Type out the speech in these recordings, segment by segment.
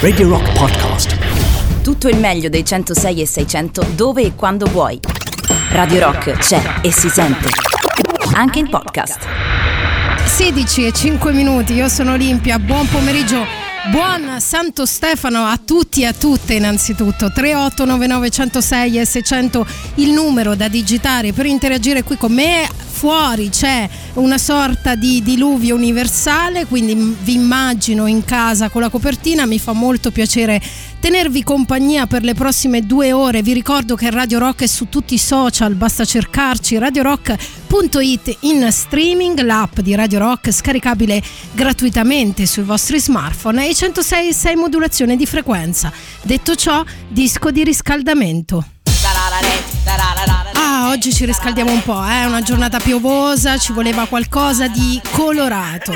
Radio Rock Podcast. Tutto il meglio dei 106 e 600 dove e quando vuoi. Radio Rock c'è e si sente. Anche in podcast. 16 e 5 minuti, io sono Olimpia, buon pomeriggio. Buon Santo Stefano a tutti e a tutte innanzitutto 3899 106 e 600 il numero da digitare per interagire qui con me fuori c'è una sorta di diluvio universale quindi vi immagino in casa con la copertina mi fa molto piacere tenervi compagnia per le prossime due ore. Vi ricordo che Radio Rock è su tutti i social basta cercarci radiorock.it in streaming l'app di Radio Rock scaricabile gratuitamente sui vostri smartphone e 106 modulazione di frequenza. Detto ciò disco di riscaldamento. Ah, oggi ci riscaldiamo un po', è eh? una giornata piovosa, ci voleva qualcosa di colorato.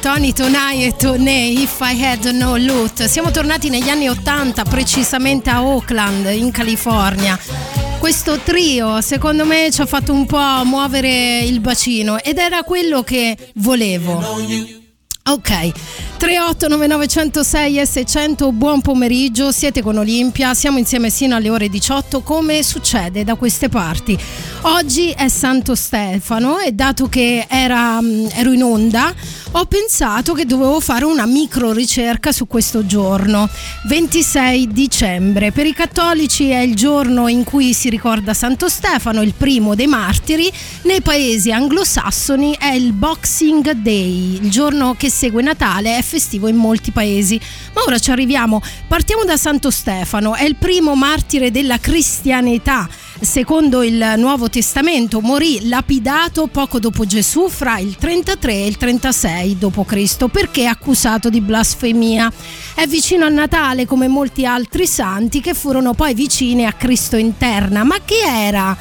Tony Tonai e Tony If I Had No Loot. Siamo tornati negli anni 80, precisamente a Oakland, in California. Questo trio, secondo me, ci ha fatto un po' muovere il bacino ed era quello che volevo. Ok, 389906 S100 buon pomeriggio siete con Olimpia siamo insieme sino alle ore 18 come succede da queste parti oggi è Santo Stefano e dato che era, mm, ero in onda ho pensato che dovevo fare una micro ricerca su questo giorno 26 dicembre per i cattolici è il giorno in cui si ricorda Santo Stefano il primo dei martiri nei paesi anglosassoni è il Boxing Day il giorno che segue Natale è festivo in molti paesi. Ma ora ci arriviamo. Partiamo da Santo Stefano, è il primo martire della cristianità. Secondo il Nuovo Testamento morì lapidato poco dopo Gesù fra il 33 e il 36 d.C. perché accusato di blasfemia. È vicino a Natale come molti altri santi che furono poi vicini a Cristo interna. Ma chi era?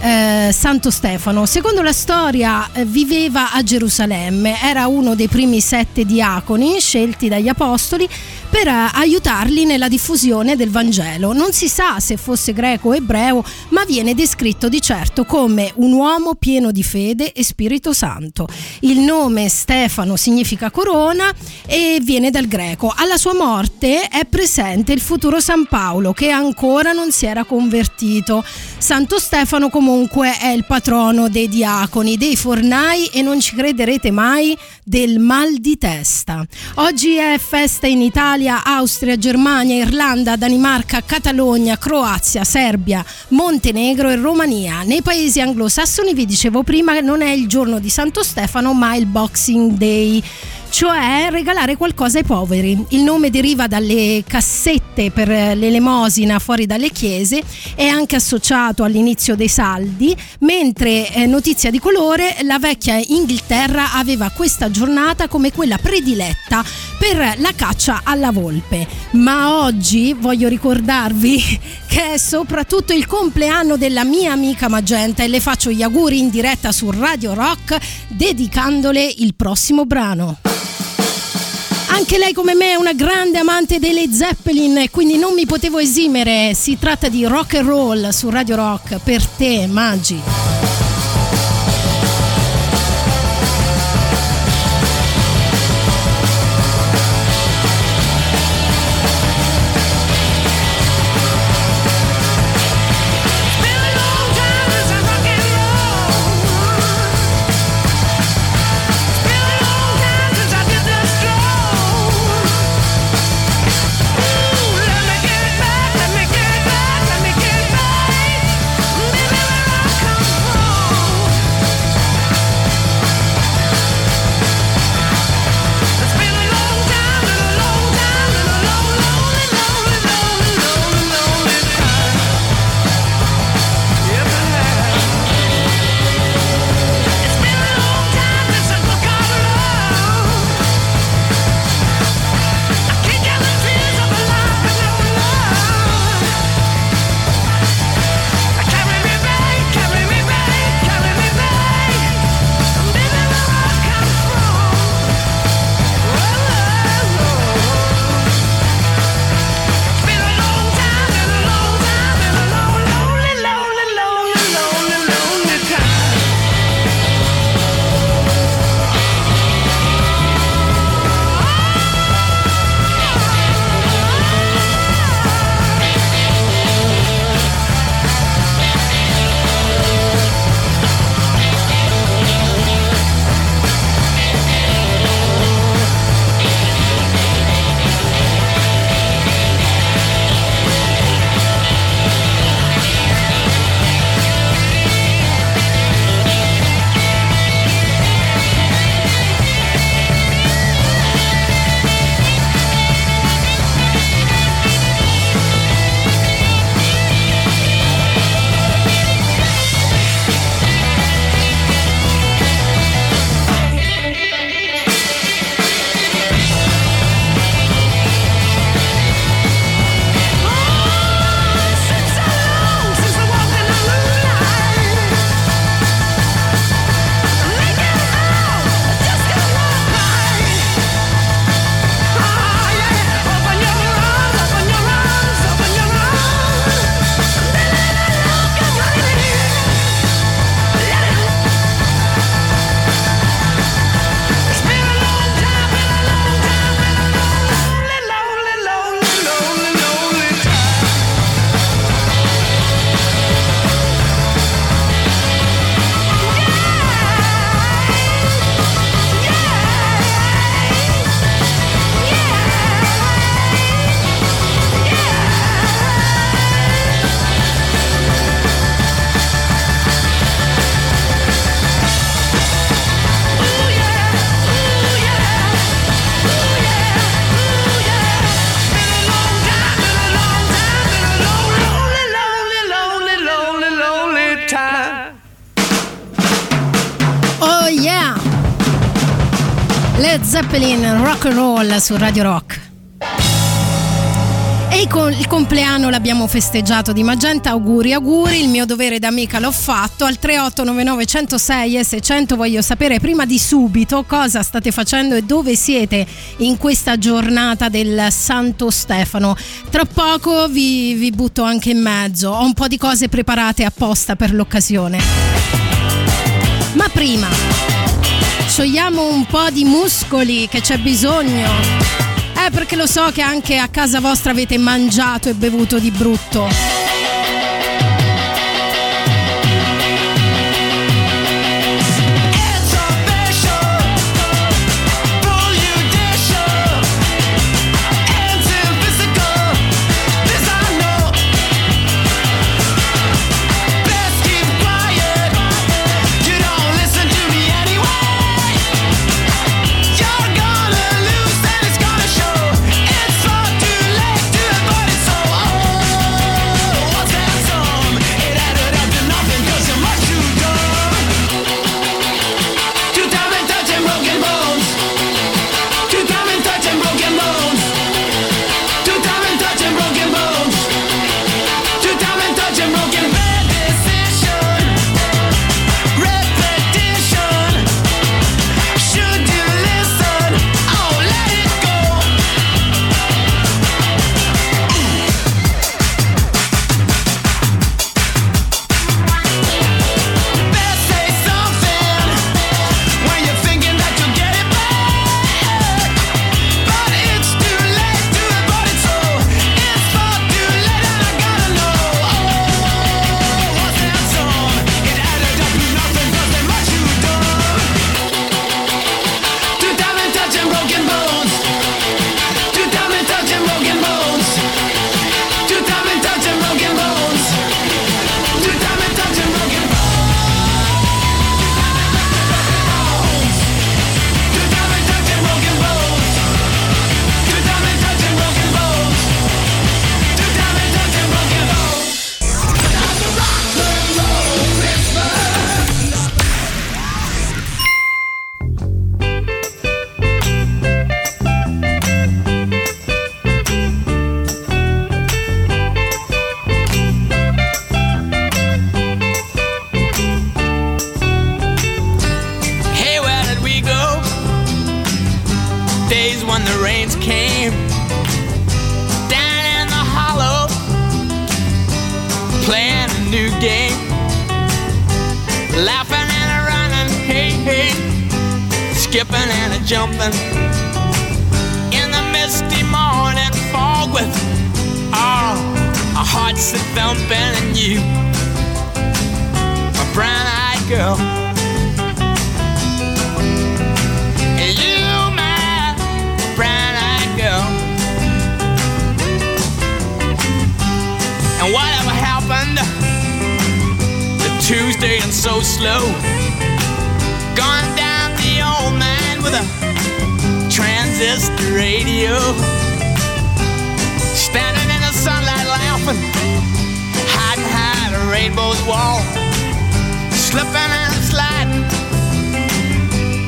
eh, Santo Stefano. Secondo la storia eh, viveva a Gerusalemme, era uno dei primi sette diaconi scelti dagli apostoli per eh, aiutarli nella diffusione del Vangelo. Non si sa se fosse greco o ebreo, ma viene descritto di certo come un uomo pieno di fede e Spirito Santo. Il nome Stefano significa corona e viene dal greco. Alla sua morte è presente il futuro San Paolo che ancora non si era convertito. Santo Stefano comunque è il patrono dei diaconi, dei fornai e non ci crederete mai del mal di testa. Oggi è festa in Italia, Austria, Germania, Irlanda, Danimarca, Catalogna, Croazia, Serbia, Montenegro e Romania. Nei paesi anglosassoni vi dicevo prima non è il giorno di Santo Stefano ma il Boxing Day cioè regalare qualcosa ai poveri. Il nome deriva dalle cassette per l'elemosina fuori dalle chiese, è anche associato all'inizio dei saldi, mentre eh, notizia di colore, la vecchia Inghilterra aveva questa giornata come quella prediletta per la caccia alla volpe. Ma oggi voglio ricordarvi che è soprattutto il compleanno della mia amica Magenta e le faccio gli auguri in diretta su Radio Rock dedicandole il prossimo brano. Anche lei come me è una grande amante delle Zeppelin quindi non mi potevo esimere. Si tratta di rock and roll su Radio Rock per te, Maggi. Time. Oh yeah! Led Zeppelin rock and roll su Radio Rock. E il compleanno l'abbiamo festeggiato di Magenta, auguri auguri, il mio dovere d'amica l'ho fatto, al 3899 106 e 600 voglio sapere prima di subito cosa state facendo e dove siete in questa giornata del Santo Stefano. Tra poco vi, vi butto anche in mezzo, ho un po' di cose preparate apposta per l'occasione. Ma prima, sciogliamo un po' di muscoli che c'è bisogno. Perché lo so che anche a casa vostra avete mangiato e bevuto di brutto. train so slow. Gone down the old mine with a transistor radio. Standing in the sunlight laughing, hiding high the rainbow's wall. Slipping and sliding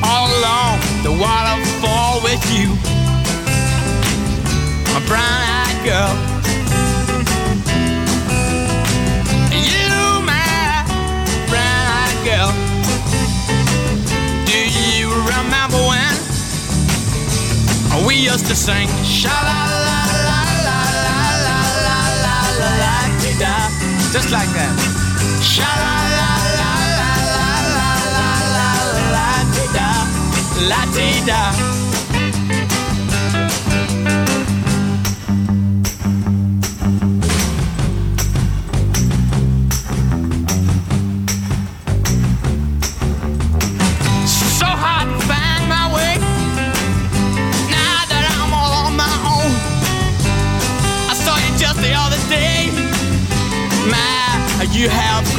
all along the waterfall with you. A brown eyed girl. Used to sing. Sha la la la la la la la la la la da da. Sha la la la la la la la la la da.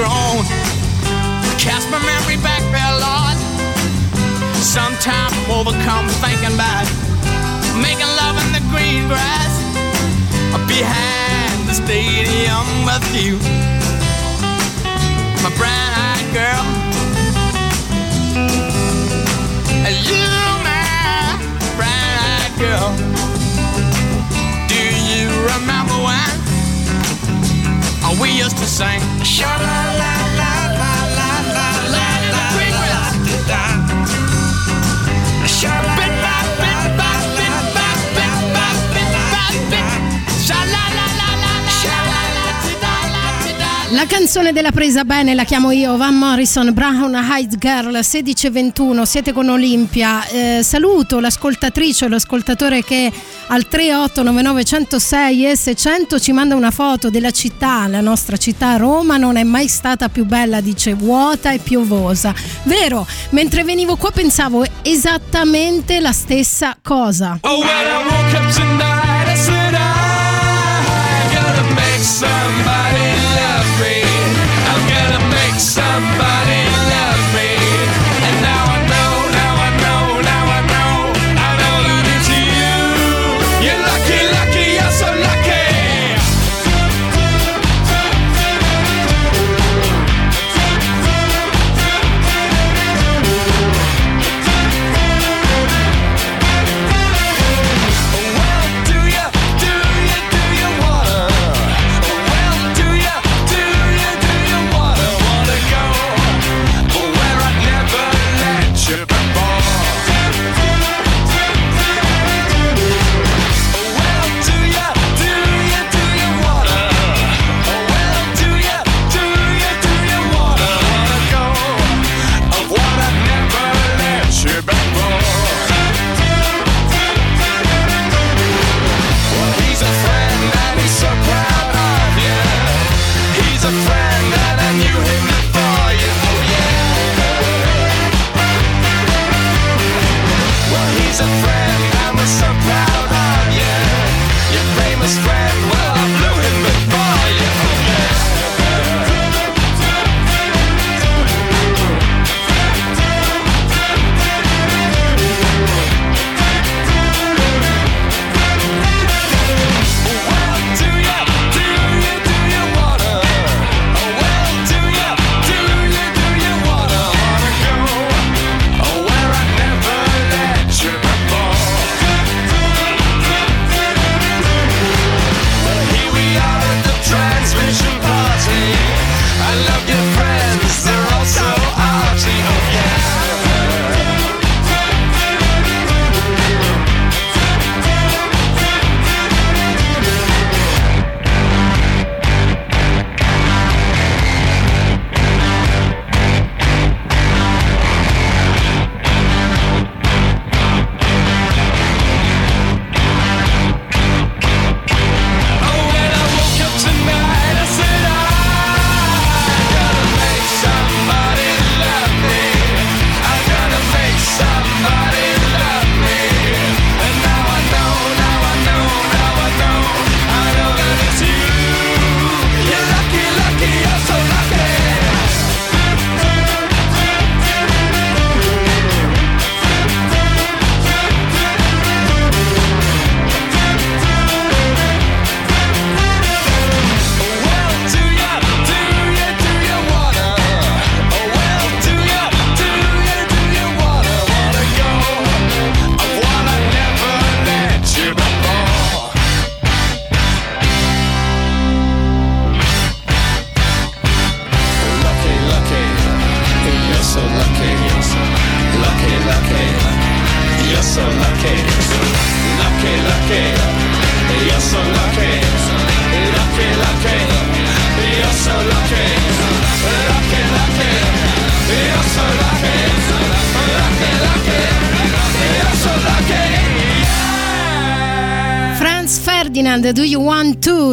throne. Cast my memory back there, Lord. Sometimes I'm overcome thinking about making love in the green grass behind the stadium with you. My brown eyed girl. And you, my brown eyed girl. Sha la la la la la canzone della presa bene la chiamo io, Van Morrison, Brown Eyed Girl, 1621, siete con Olimpia. Eh, saluto l'ascoltatrice o l'ascoltatore che al 3899 106 e 600 ci manda una foto della città, la nostra città Roma non è mai stata più bella, dice vuota e piovosa. Vero, mentre venivo qua pensavo esattamente la stessa cosa. Oh, when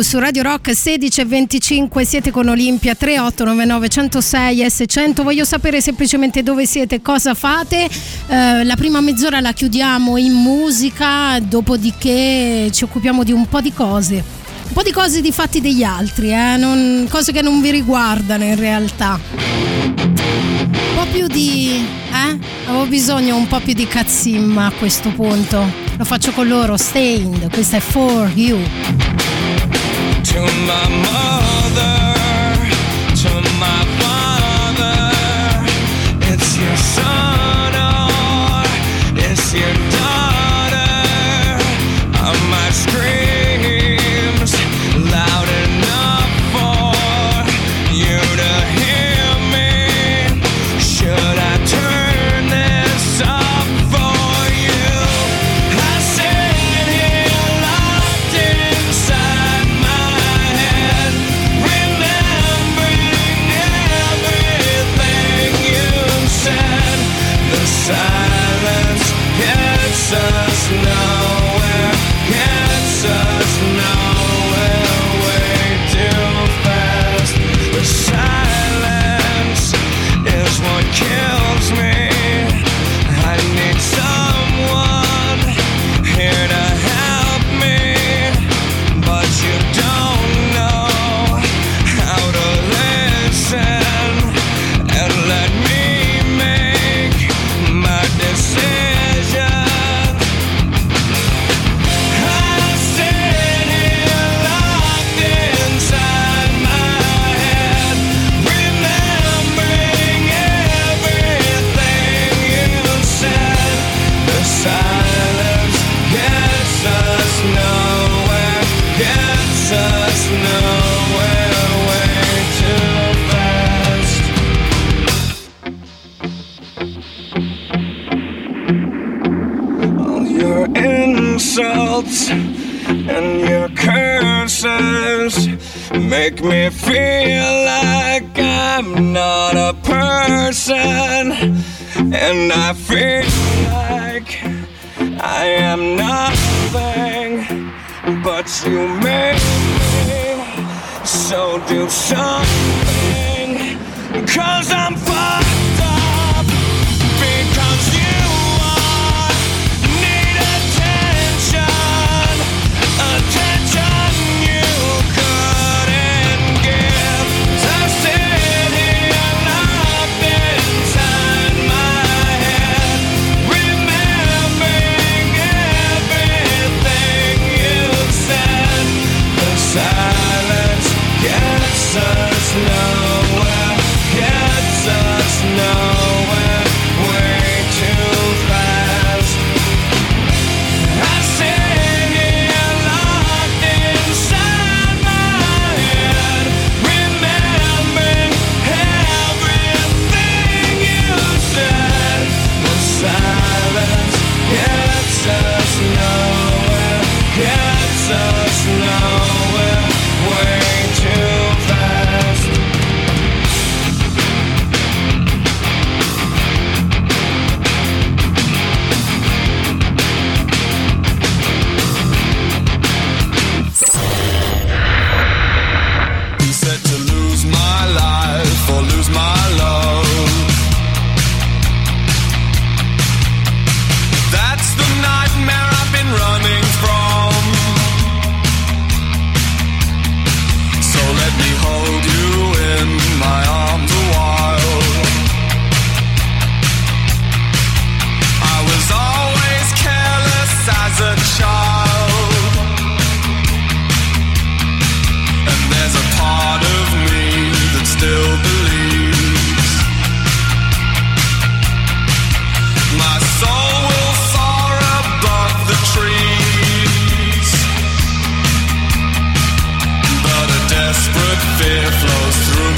su Radio Rock 16 e 25, siete con Olimpia 3899 106 S100. Voglio sapere semplicemente dove siete, cosa fate. Eh, la prima mezz'ora la chiudiamo in musica, dopodiché ci occupiamo di un po' di cose. Un po' di cose di fatti degli altri, eh? non- cose che non vi riguardano in realtà. Un po' più di. eh? Avevo bisogno un po' più di cazzim a questo punto. Lo faccio con loro, Stained, questa è For You. My mother,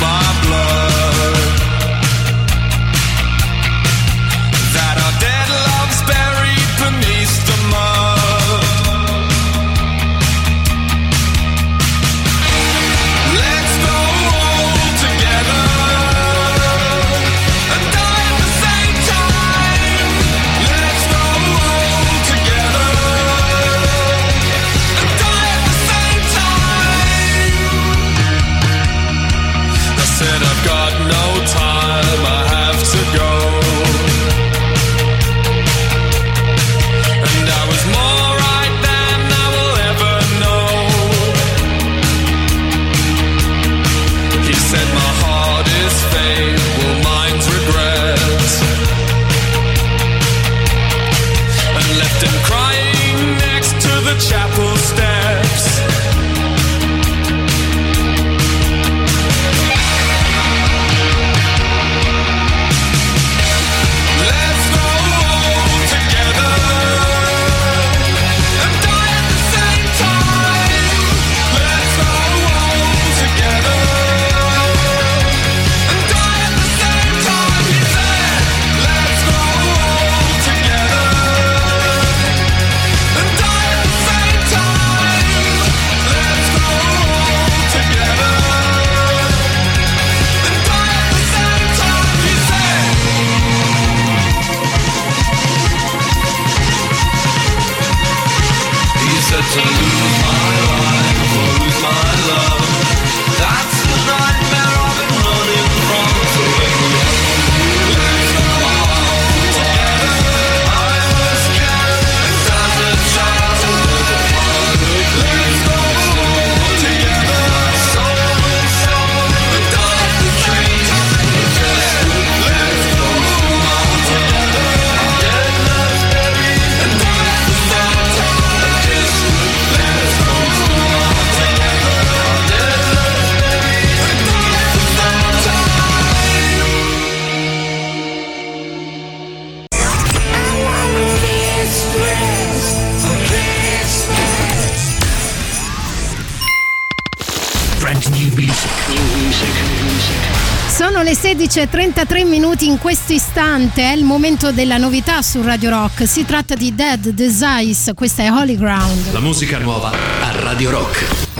my blood. 11.33 minuti in questo istante è il momento della novità su Radio Rock. Si tratta di Dead Desires, questa è Holy Ground. La musica nuova a Radio Rock.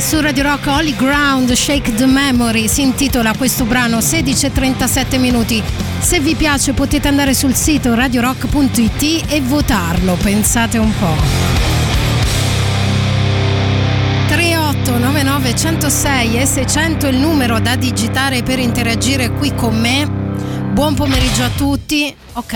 Su Radio Rock Holy Ground Shake the Memory si intitola questo brano 16:37 minuti. Se vi piace potete andare sul sito radiorock.it e votarlo, pensate un po'. 3899106 e 600 è il numero da digitare per interagire qui con me Buon pomeriggio a tutti. Ok.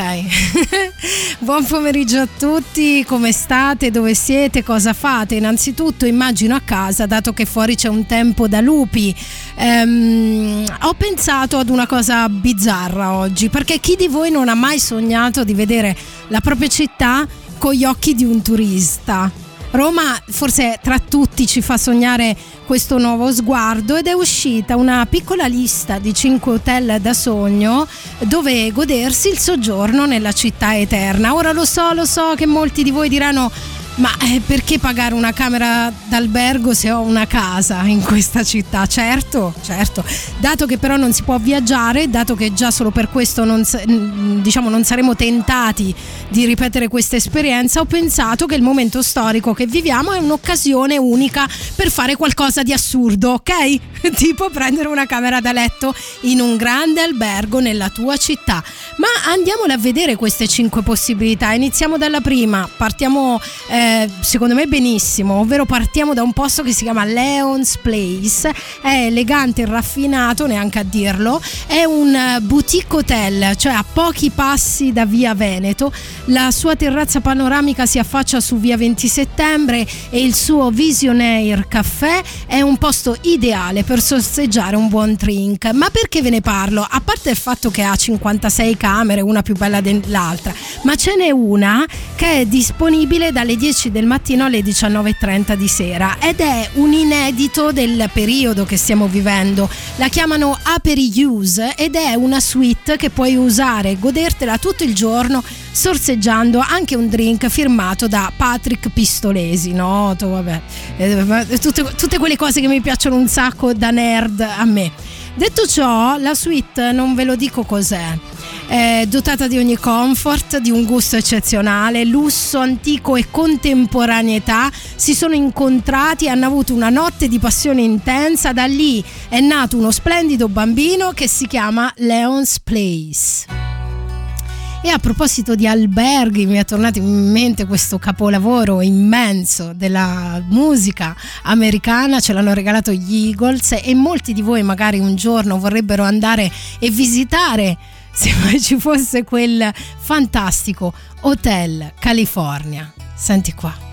Buon pomeriggio a tutti. Come state? Dove siete? Cosa fate? Innanzitutto immagino a casa, dato che fuori c'è un tempo da lupi. Ehm, ho pensato ad una cosa bizzarra oggi, perché chi di voi non ha mai sognato di vedere la propria città con gli occhi di un turista? Roma forse tra tutti ci fa sognare questo nuovo sguardo ed è uscita una piccola lista di 5 hotel da sogno dove godersi il soggiorno nella città eterna. Ora lo so, lo so che molti di voi diranno ma eh, perché pagare una camera d'albergo se ho una casa in questa città? Certo, certo. Dato che però non si può viaggiare, dato che già solo per questo non, diciamo, non saremo tentati di ripetere questa esperienza, ho pensato che il momento storico che viviamo è un'occasione unica per fare qualcosa di assurdo, ok? tipo prendere una camera da letto in un grande albergo nella tua città. Ma andiamole a vedere queste cinque possibilità. Iniziamo dalla prima, partiamo... Eh, secondo me benissimo, ovvero partiamo da un posto che si chiama Leon's Place, è elegante e raffinato, neanche a dirlo, è un boutique hotel, cioè a pochi passi da via Veneto, la sua terrazza panoramica si affaccia su via 20 settembre e il suo Visionaire Caffè è un posto ideale per sorseggiare un buon drink. Ma perché ve ne parlo? A parte il fatto che ha 56 camere, una più bella dell'altra, ma ce n'è una che è disponibile dalle 10 del mattino alle 19.30 di sera ed è un inedito del periodo che stiamo vivendo. La chiamano Aperi Use ed è una suite che puoi usare e godertela tutto il giorno sorseggiando anche un drink firmato da Patrick Pistolesi, noto, vabbè, eh, tutte, tutte quelle cose che mi piacciono un sacco da nerd a me. Detto ciò, la suite non ve lo dico cos'è. È dotata di ogni comfort, di un gusto eccezionale, lusso, antico e contemporaneità si sono incontrati hanno avuto una notte di passione intensa. Da lì è nato uno splendido bambino che si chiama Leon's Place. E a proposito di alberghi, mi è tornato in mente questo capolavoro immenso della musica americana, ce l'hanno regalato gli Eagles e molti di voi magari un giorno vorrebbero andare e visitare se mai ci fosse quel fantastico Hotel California. Senti qua.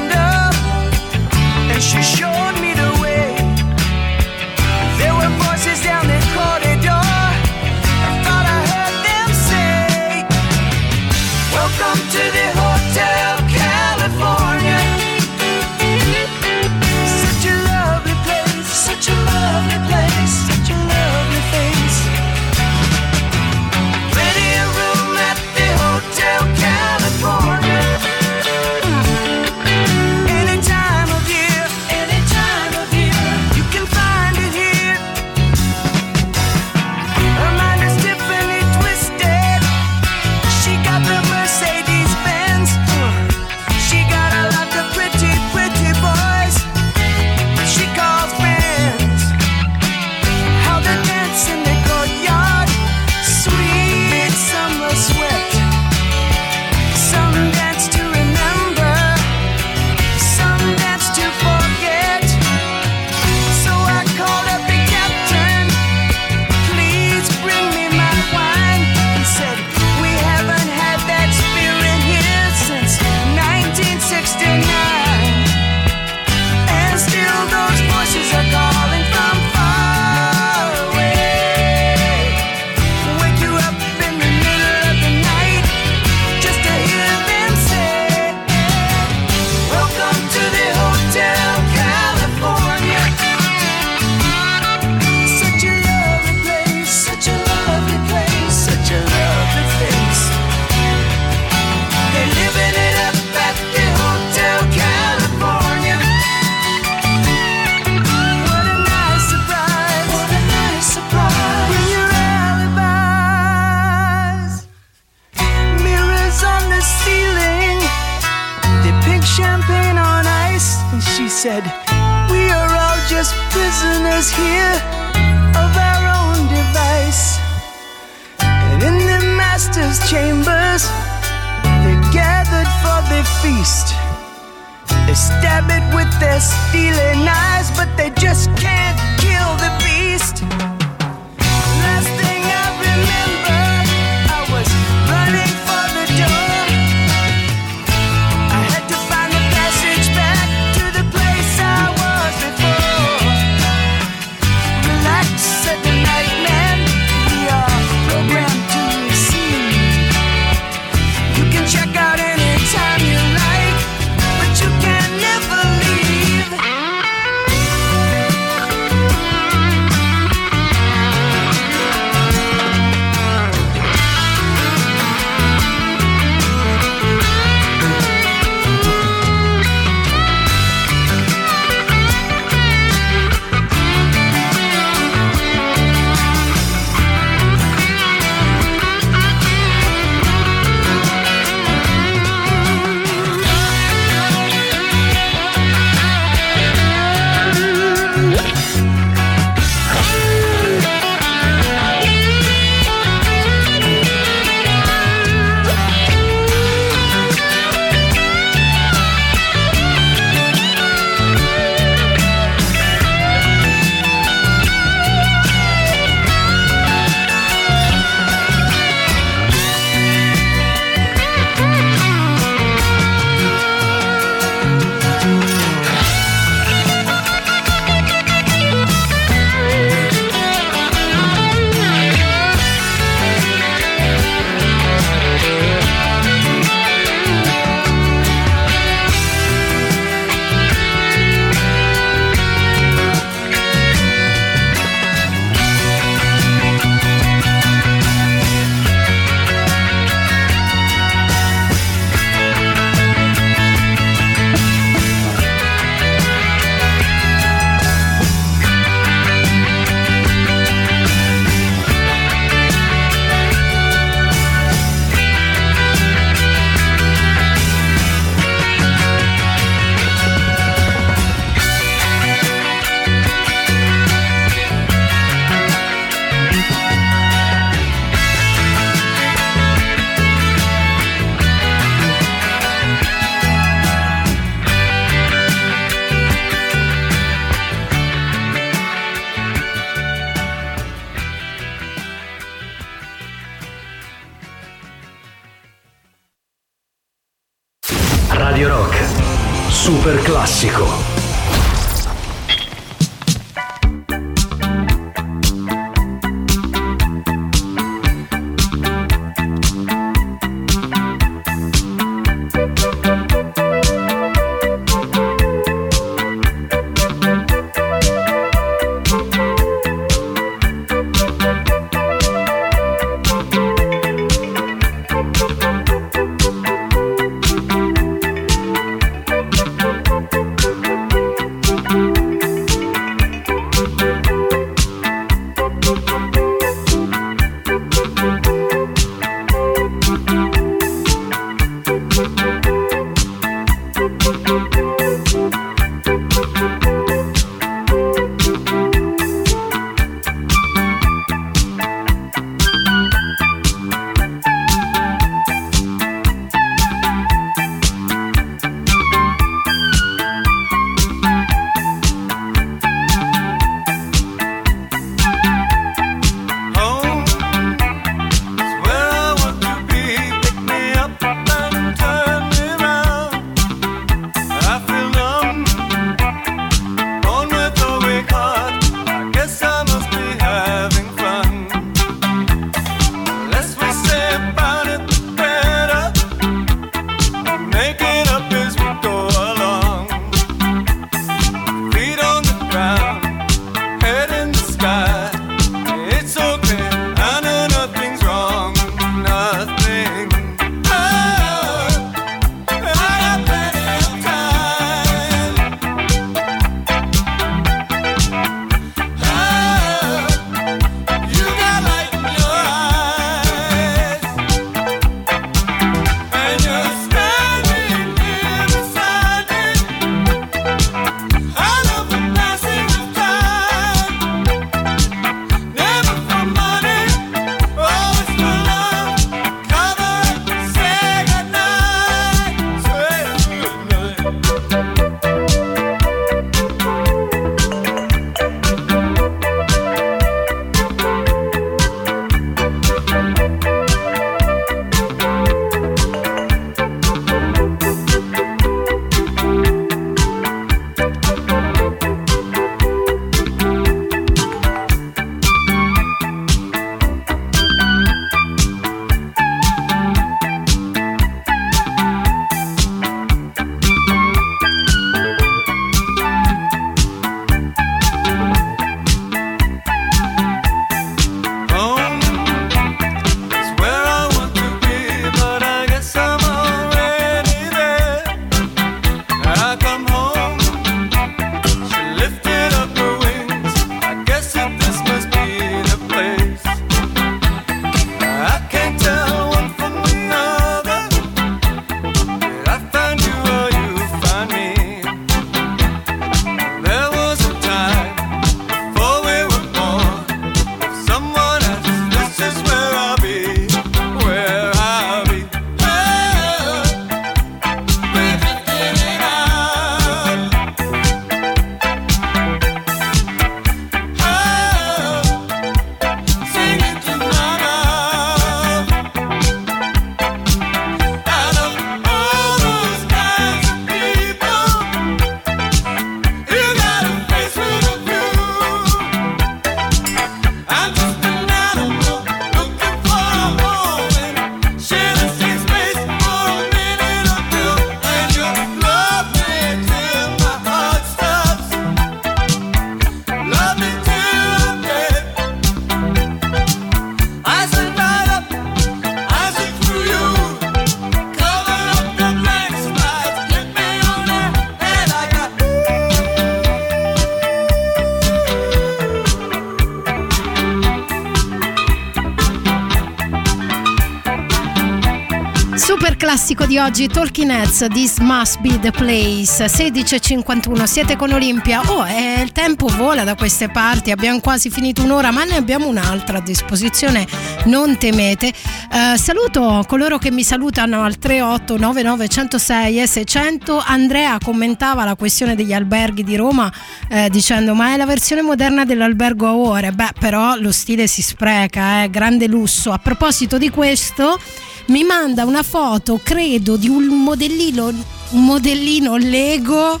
Di oggi, Talking Heads, This Must Be the Place, 16.51, siete con Olimpia. Oh, eh, il tempo vola da queste parti, abbiamo quasi finito un'ora, ma ne abbiamo un'altra a disposizione, non temete. Eh, saluto coloro che mi salutano al 38 99 106 e 600. Andrea commentava la questione degli alberghi di Roma eh, dicendo ma è la versione moderna dell'albergo a ore. Beh, però lo stile si spreca, eh, grande lusso. A proposito di questo mi manda una foto, credo, di un modellino, un modellino Lego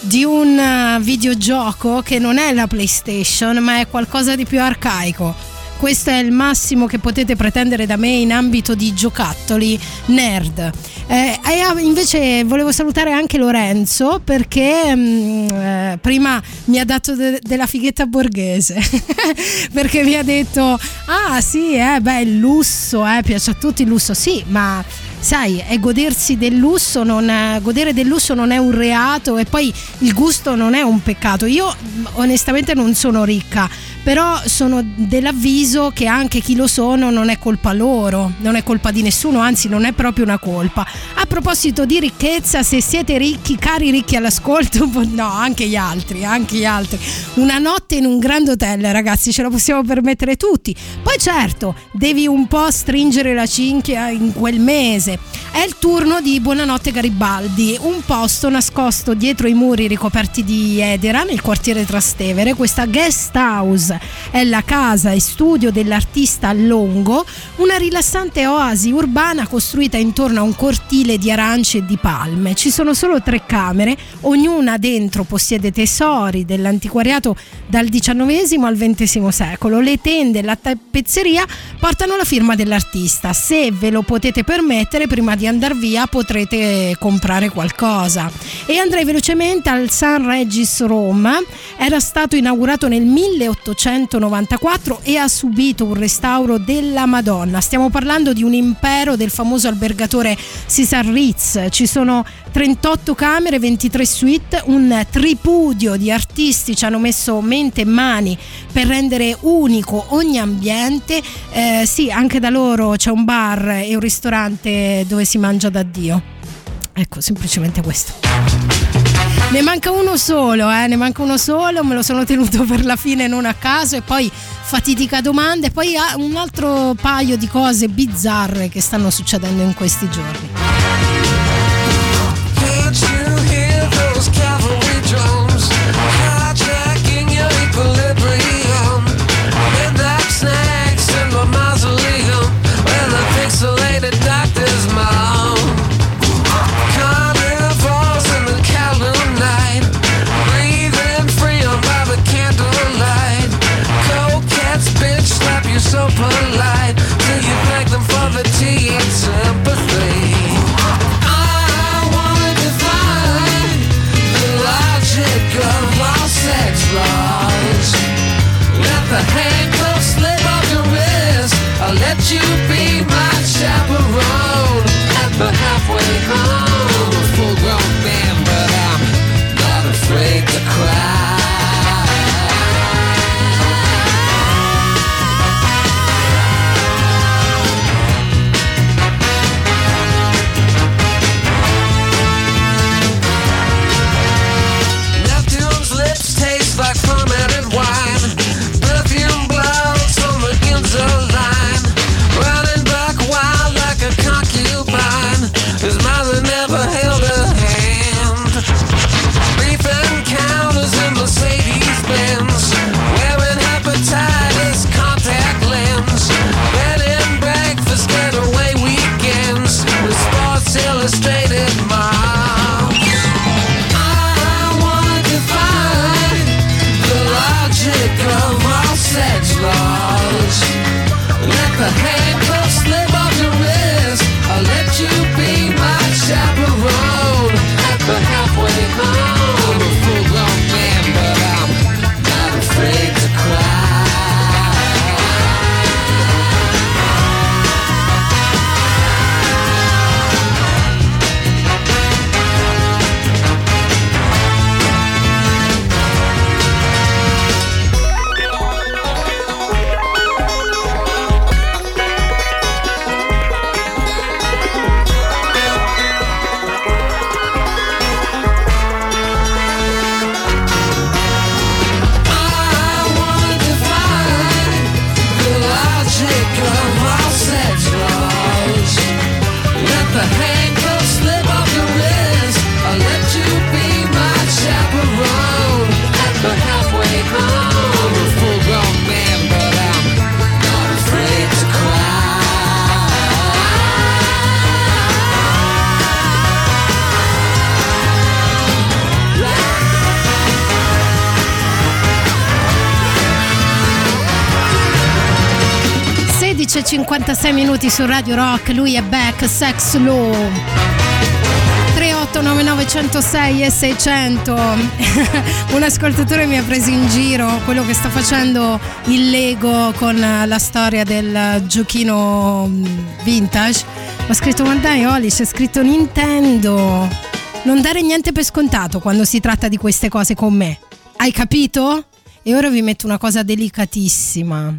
di un eh, videogioco che non è la PlayStation, ma è qualcosa di più arcaico. Questo è il massimo che potete pretendere da me in ambito di giocattoli nerd. Eh, invece volevo salutare anche Lorenzo perché mm, eh, prima mi ha dato de- della fighetta borghese perché mi ha detto ah sì eh, beh il lusso eh, piace a tutti il lusso sì ma sai, è godersi del lusso, non, godere del lusso non è un reato e poi il gusto non è un peccato. Io onestamente non sono ricca, però sono dell'avviso che anche chi lo sono non è colpa loro, non è colpa di nessuno, anzi non è proprio una colpa. A proposito di ricchezza, se siete ricchi, cari ricchi all'ascolto, no, anche gli altri, anche gli altri. Una notte in un grande hotel, ragazzi, ce la possiamo permettere tutti. Poi certo, devi un po' stringere la cinghia in quel mese. È il turno di Buonanotte Garibaldi, un posto nascosto dietro i muri ricoperti di edera nel quartiere Trastevere. Questa guest house è la casa e studio dell'artista Longo, una rilassante oasi urbana costruita intorno a un cortile di arance e di palme. Ci sono solo tre camere, ognuna dentro possiede tesori dell'antiquariato dal XIX al XX secolo. Le tende e la tappezzeria portano la firma dell'artista. Se ve lo potete permettere, prima di andare via potrete comprare qualcosa. E andrei velocemente al San Regis Rome, era stato inaugurato nel 1894 e ha subito un restauro della Madonna. Stiamo parlando di un impero del famoso albergatore Cesar Ritz. Ci sono 38 camere, 23 suite, un tripudio di artisti ci hanno messo mente e mani per rendere unico ogni ambiente. Eh, sì, anche da loro c'è un bar e un ristorante dove si mangia da Dio. Ecco, semplicemente questo. Ne manca uno solo, eh? ne manca uno solo, me lo sono tenuto per la fine non a caso e poi fatidica domande e poi un altro paio di cose bizzarre che stanno succedendo in questi giorni. You be 16.56 minuti su Radio Rock, lui è back, Sex Law. 3899 106 e 600 un ascoltatore mi ha preso in giro quello che sta facendo il Lego con la storia del giochino vintage. Ho scritto ma dai Oli c'è scritto Nintendo. Non dare niente per scontato quando si tratta di queste cose con me. Hai capito? e ora vi metto una cosa delicatissima.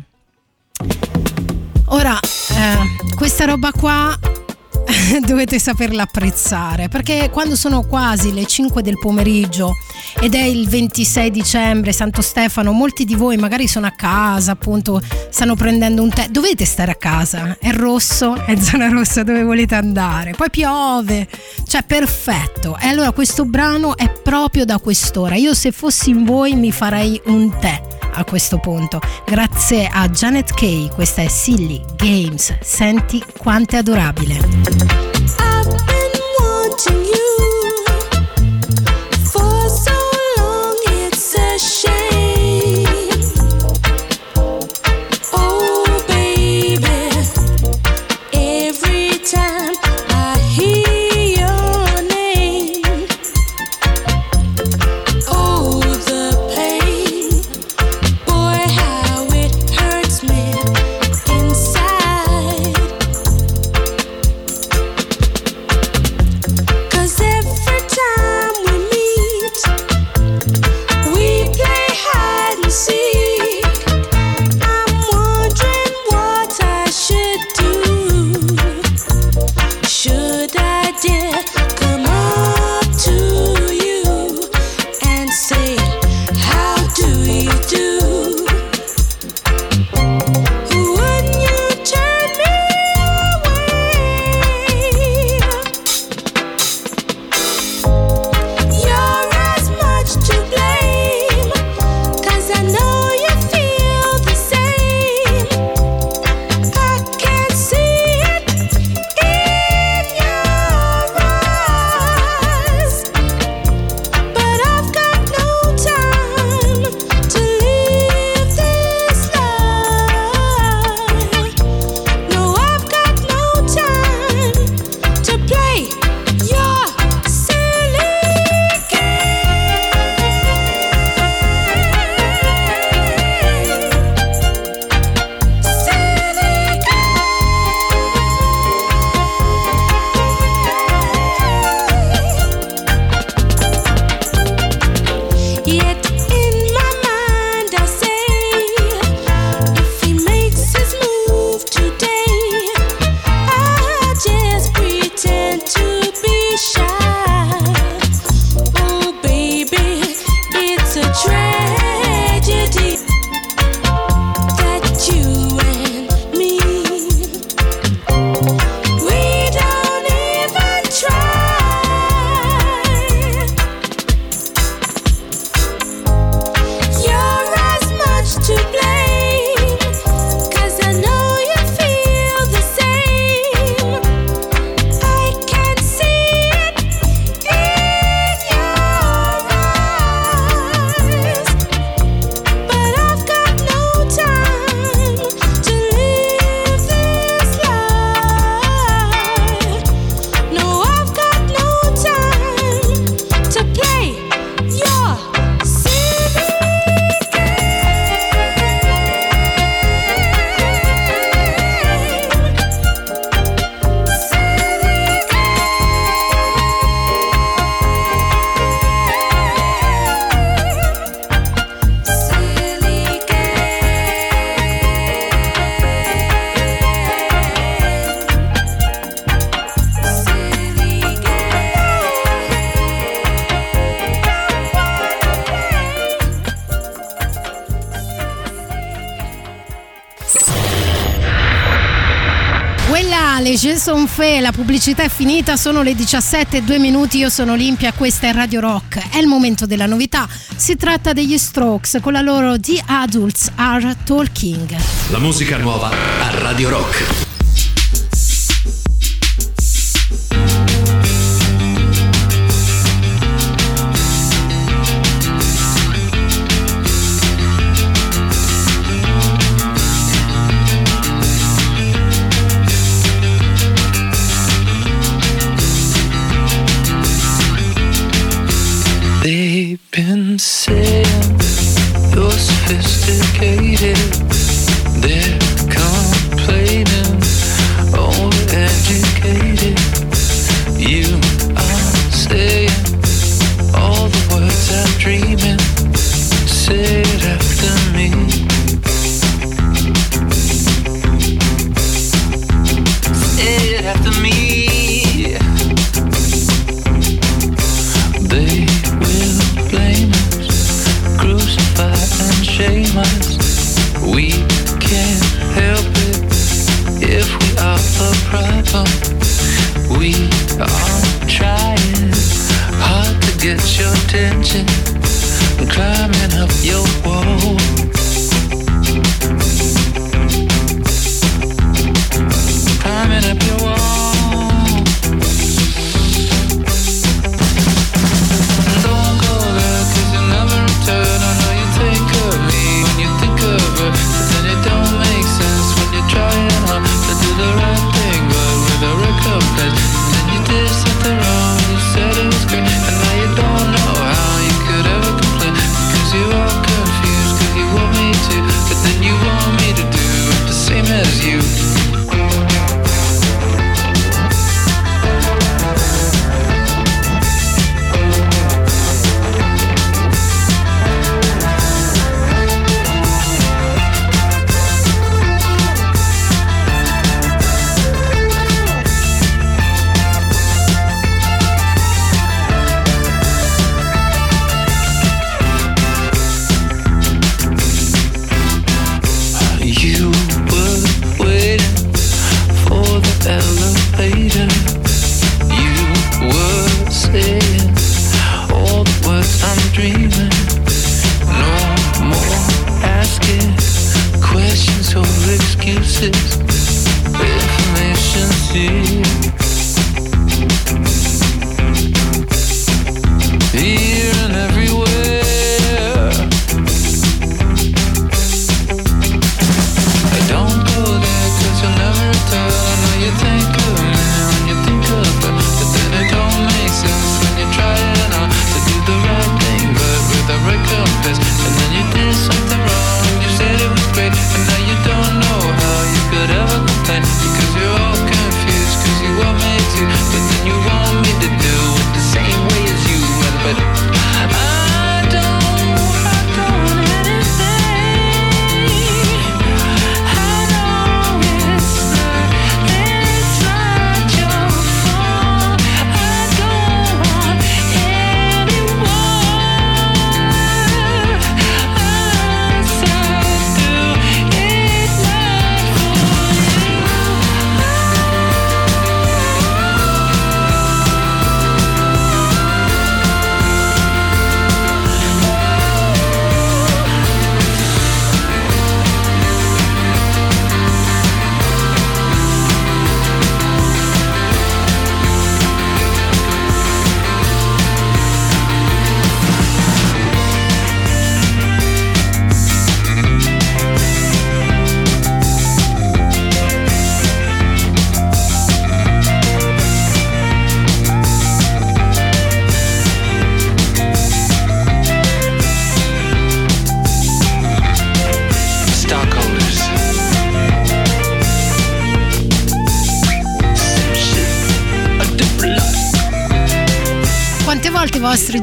Ora, eh, questa roba qua dovete saperla apprezzare perché quando sono quasi le 5 del pomeriggio ed è il 26 dicembre Santo Stefano molti di voi magari sono a casa appunto stanno prendendo un tè. Dovete stare a casa è rosso è zona rossa dove volete andare. Poi piove cioè perfetto. E allora questo brano è proprio da quest'ora. Io se fossi in voi mi farei un tè a questo punto. Grazie a Janet Kay questa è Silly Games. Senti quanto è adorabile. I've been wanting you Fe, la pubblicità è finita, sono le 17 e 2 minuti, io sono Olimpia, questa è Radio Rock, è il momento della novità, si tratta degli Strokes con la loro The Adults Are Talking. La musica nuova a Radio Rock. They've been saying you're sophisticated. They're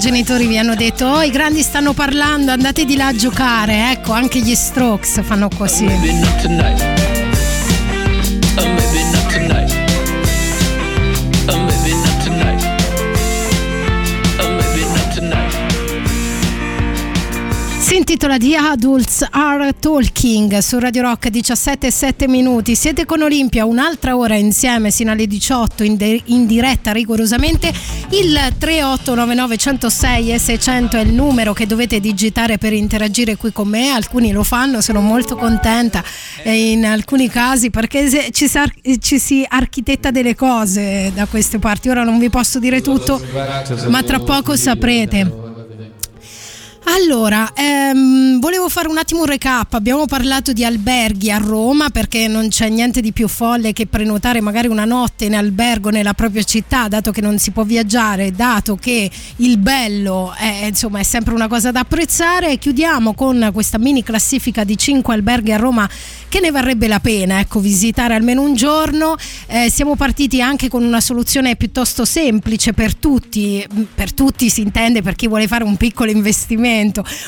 genitori vi hanno detto oh i grandi stanno parlando andate di là a giocare. Ecco anche gli Strokes fanno così. intitola The Adults Are Talking su Radio Rock 17 7 minuti. Siete con Olimpia un'altra ora insieme sino alle 18 in, de- in diretta rigorosamente. Il 3899 106 e 600 è il numero che dovete digitare per interagire qui con me. Alcuni lo fanno, sono molto contenta in alcuni casi perché ci, sa- ci si architetta delle cose da queste parti. Ora non vi posso dire tutto, ma tra poco saprete. Allora, ehm, volevo fare un attimo un recap. Abbiamo parlato di alberghi a Roma perché non c'è niente di più folle che prenotare magari una notte in albergo nella propria città, dato che non si può viaggiare, dato che il bello è, insomma, è sempre una cosa da apprezzare. Chiudiamo con questa mini classifica di 5 alberghi a Roma che ne varrebbe la pena ecco, visitare almeno un giorno. Eh, siamo partiti anche con una soluzione piuttosto semplice per tutti, per tutti si intende per chi vuole fare un piccolo investimento,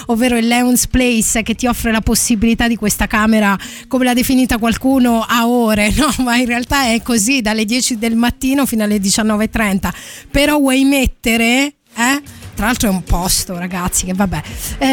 ovvero il Leon's Place che ti offre la possibilità di questa camera, come l'ha definita qualcuno, a ore, no? Ma in realtà è così dalle 10 del mattino fino alle 19.30. Però vuoi mettere... Eh? Tra l'altro è un posto, ragazzi, che vabbè. Eh,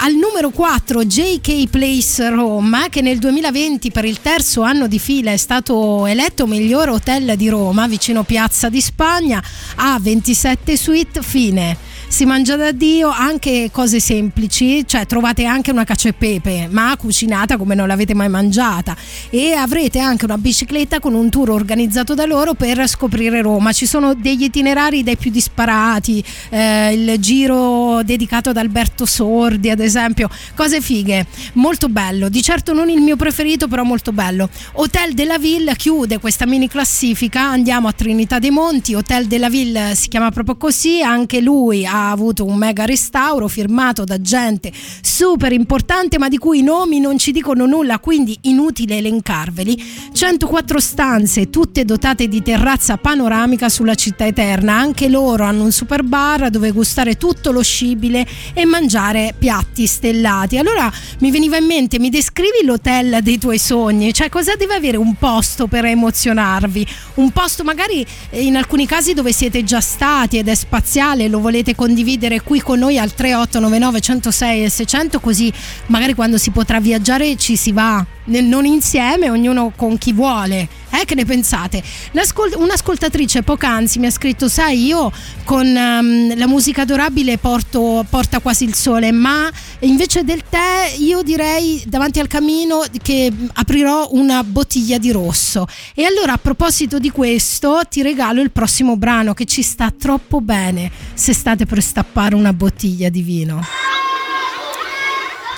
al numero 4 JK Place Roma, che nel 2020 per il terzo anno di fila è stato eletto miglior hotel di Roma, vicino Piazza di Spagna, ha 27 suite fine. Si mangia da Dio anche cose semplici, cioè trovate anche una cacio e pepe, ma cucinata come non l'avete mai mangiata. E avrete anche una bicicletta con un tour organizzato da loro per scoprire Roma. Ci sono degli itinerari dai più disparati, eh, il giro dedicato ad Alberto Sordi, ad esempio, cose fighe, molto bello. Di certo non il mio preferito, però molto bello. Hotel della Ville chiude questa mini classifica. Andiamo a Trinità dei Monti. Hotel della Ville si chiama proprio così. Anche lui ha avuto un mega restauro firmato da gente super importante, ma di cui i nomi non ci dicono nulla, quindi inutile elencarveli. 104 stanze, tutte dotate di terrazza panoramica sulla città eterna. Anche loro hanno un super bar dove gustare tutto lo scibile e mangiare piatti stellati. Allora mi veniva in mente, mi descrivi l'hotel dei tuoi sogni? Cioè, cosa deve avere un posto per emozionarvi? Un posto magari in alcuni casi dove siete già stati ed è spaziale, lo volete condividere qui con noi al 3899 106 e 600 così magari quando si potrà viaggiare ci si va non insieme, ognuno con chi vuole. Eh, che ne pensate? L'ascol- un'ascoltatrice poc'anzi mi ha scritto: Sai, io con ehm, la musica adorabile porto, porta quasi il sole, ma invece del tè, io direi davanti al camino che aprirò una bottiglia di rosso. E allora, a proposito di questo, ti regalo il prossimo brano che ci sta troppo bene se state per stappare una bottiglia di vino.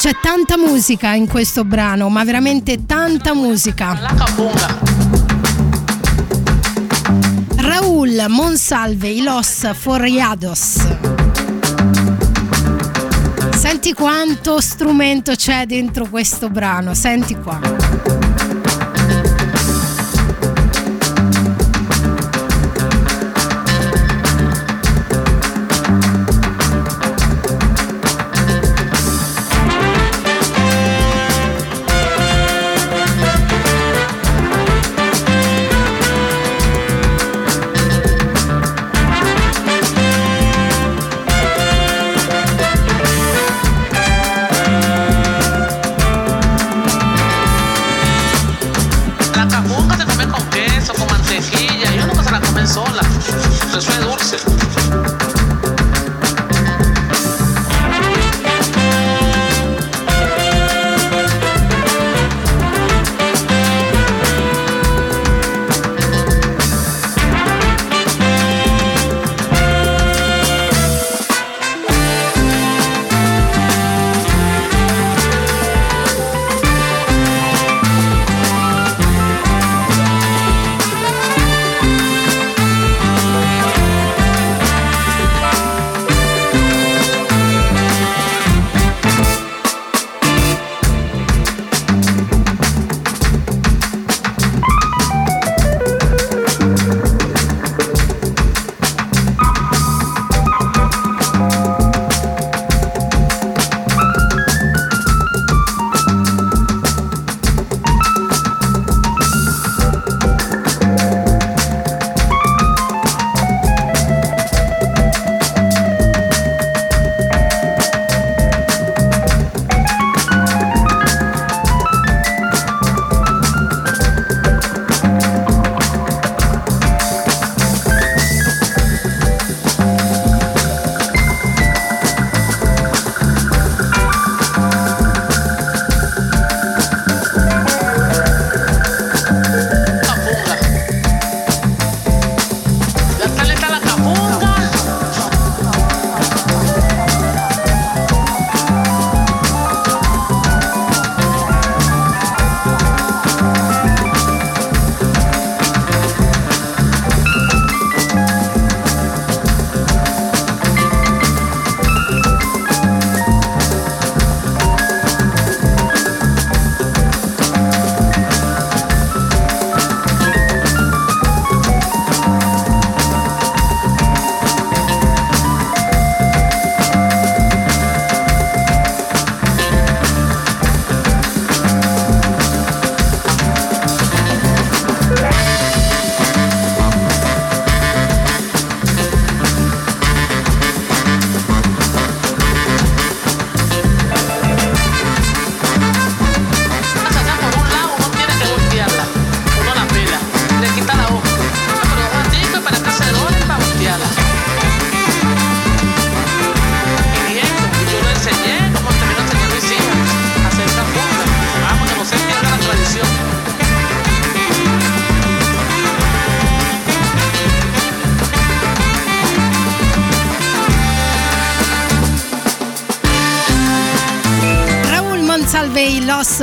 C'è tanta musica in questo brano, ma veramente tanta musica. Raúl Monsalve, i Los Forriados. Senti quanto strumento c'è dentro questo brano, senti qua.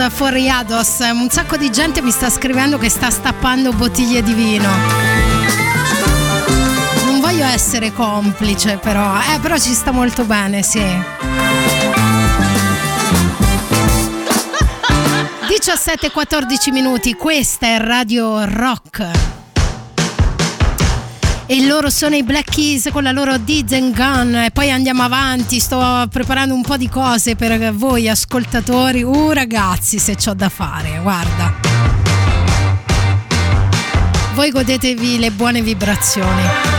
Los Forriados. Un sacco di gente mi sta scrivendo che sta stappando bottiglie di vino. Non voglio essere complice, però. Eh, però ci sta molto bene, sì. 17-14 minuti, questa è Radio Rock. E loro sono i Black Keys con la loro Deeds and Gun. E poi andiamo avanti. Sto preparando un po' di cose per voi ascoltatori. Uh, ragazzi, se c'ho da fare, guarda. Voi godetevi le buone vibrazioni.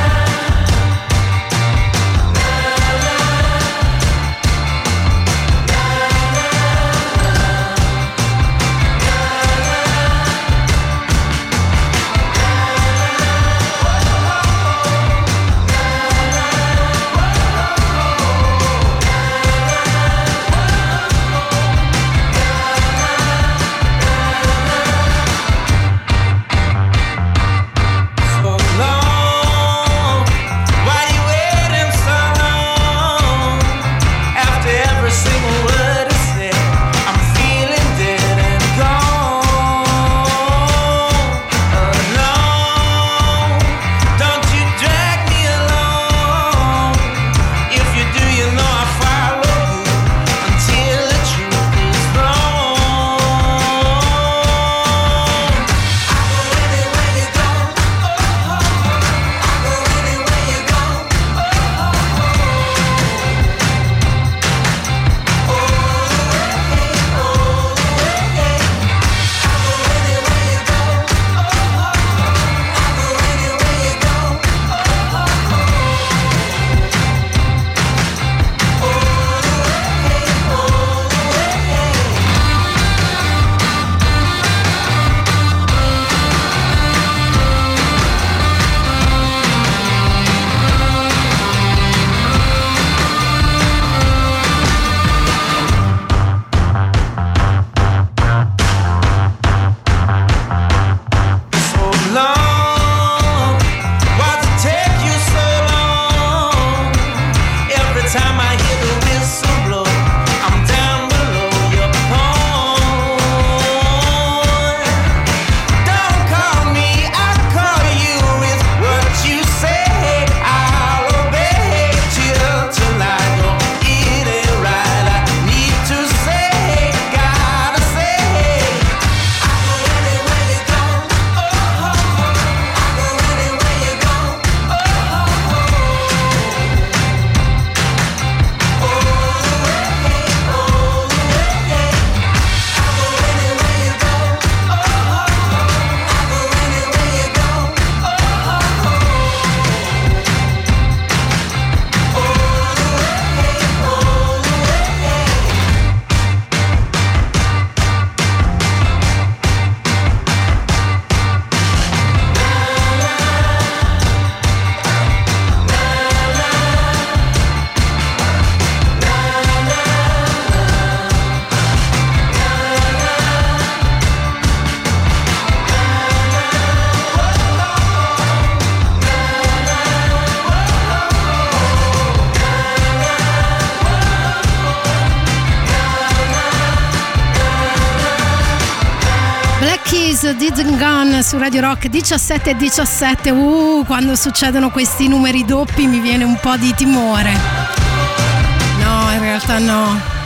Su Radio Rock 17 e 17. Uh, quando succedono questi numeri doppi mi viene un po' di timore. No, in realtà no.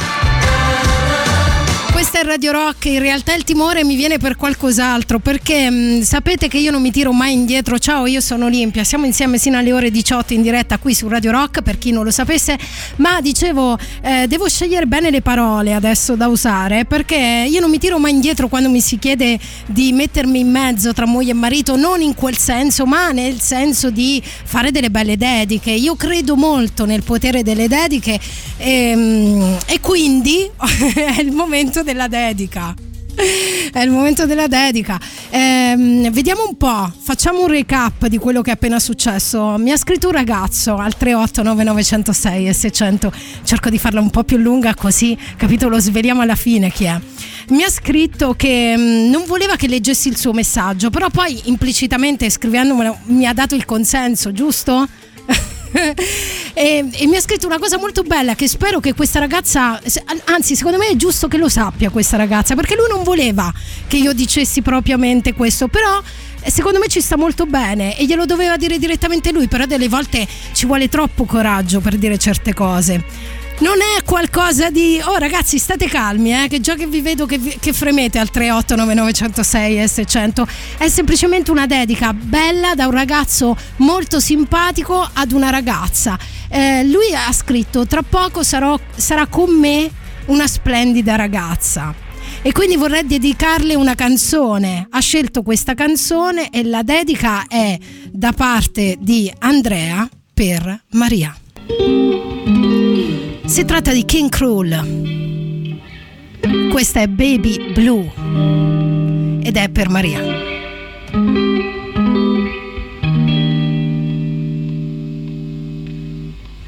Radio Rock, in realtà il timore mi viene per qualcos'altro, perché mh, sapete che io non mi tiro mai indietro. Ciao, io sono Olimpia, siamo insieme sino alle ore 18 in diretta qui su Radio Rock, per chi non lo sapesse, ma dicevo, eh, devo scegliere bene le parole adesso da usare, perché io non mi tiro mai indietro quando mi si chiede di mettermi in mezzo tra moglie e marito, non in quel senso, ma nel senso di fare delle belle dediche. Io credo molto nel potere delle dediche e, e quindi è il momento della dedica. È il momento della dedica. Ehm, vediamo un po', facciamo un recap di quello che è appena successo. Mi ha scritto un ragazzo al 3899106 e 600. Cerco di farla un po' più lunga così, capito? Lo sveliamo alla fine chi è. Mi ha scritto che mm, non voleva che leggessi il suo messaggio, però poi implicitamente scrivendomelo mi ha dato il consenso, giusto? e, e mi ha scritto una cosa molto bella che spero che questa ragazza, anzi secondo me è giusto che lo sappia questa ragazza, perché lui non voleva che io dicessi propriamente questo, però eh, secondo me ci sta molto bene e glielo doveva dire direttamente lui, però delle volte ci vuole troppo coraggio per dire certe cose. Non è qualcosa di. Oh ragazzi, state calmi, eh, che già che vi vedo che, vi- che fremete al 38991006 S100. È semplicemente una dedica bella da un ragazzo molto simpatico ad una ragazza. Eh, lui ha scritto: Tra poco sarò- sarà con me una splendida ragazza. E quindi vorrei dedicarle una canzone. Ha scelto questa canzone e la dedica è da parte di Andrea per Maria. Si tratta di King Cruel. Questa è Baby Blue ed è per Maria.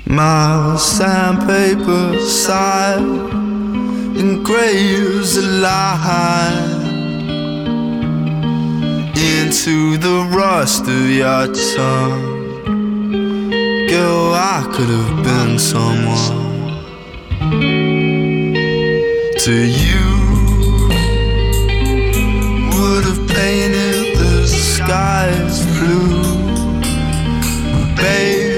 My sandpaper side engraves a line into the rust of your tongue. Girl, I could have been someone to you. Would have painted the skies blue, baby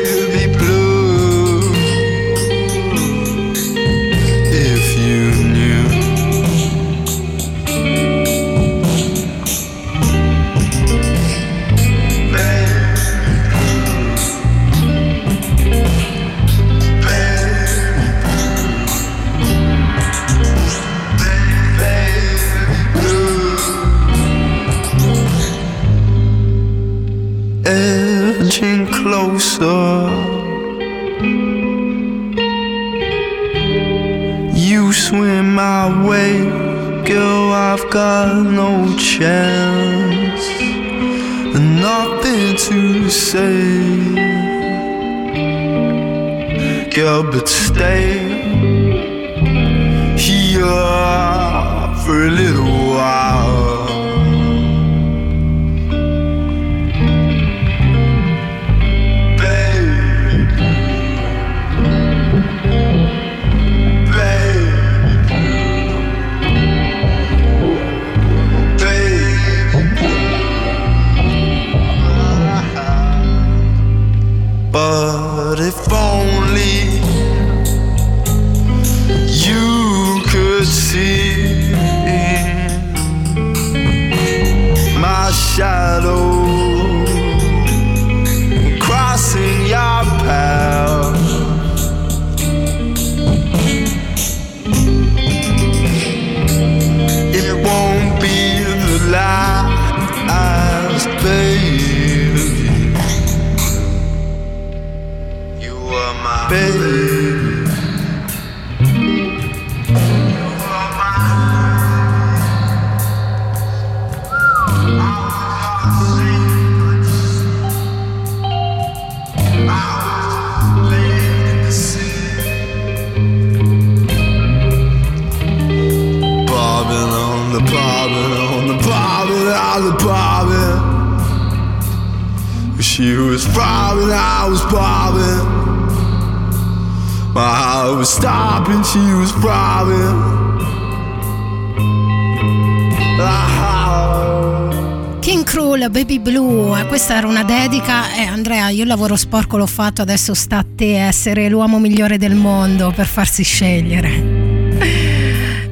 io il lavoro sporco l'ho fatto, adesso sta a te essere l'uomo migliore del mondo per farsi scegliere.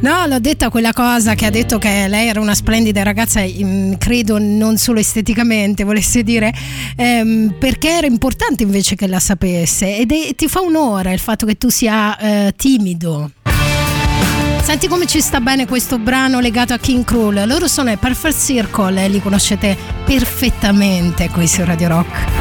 No, l'ho detta quella cosa che ha detto che lei era una splendida ragazza, mm, credo non solo esteticamente, volesse dire, ehm, perché era importante invece che la sapesse ed è- ti fa onore il fatto che tu sia eh, timido. Senti come ci sta bene questo brano legato a King Cruel. Loro sono i Perfect Circle li conoscete perfettamente qui su Radio Rock.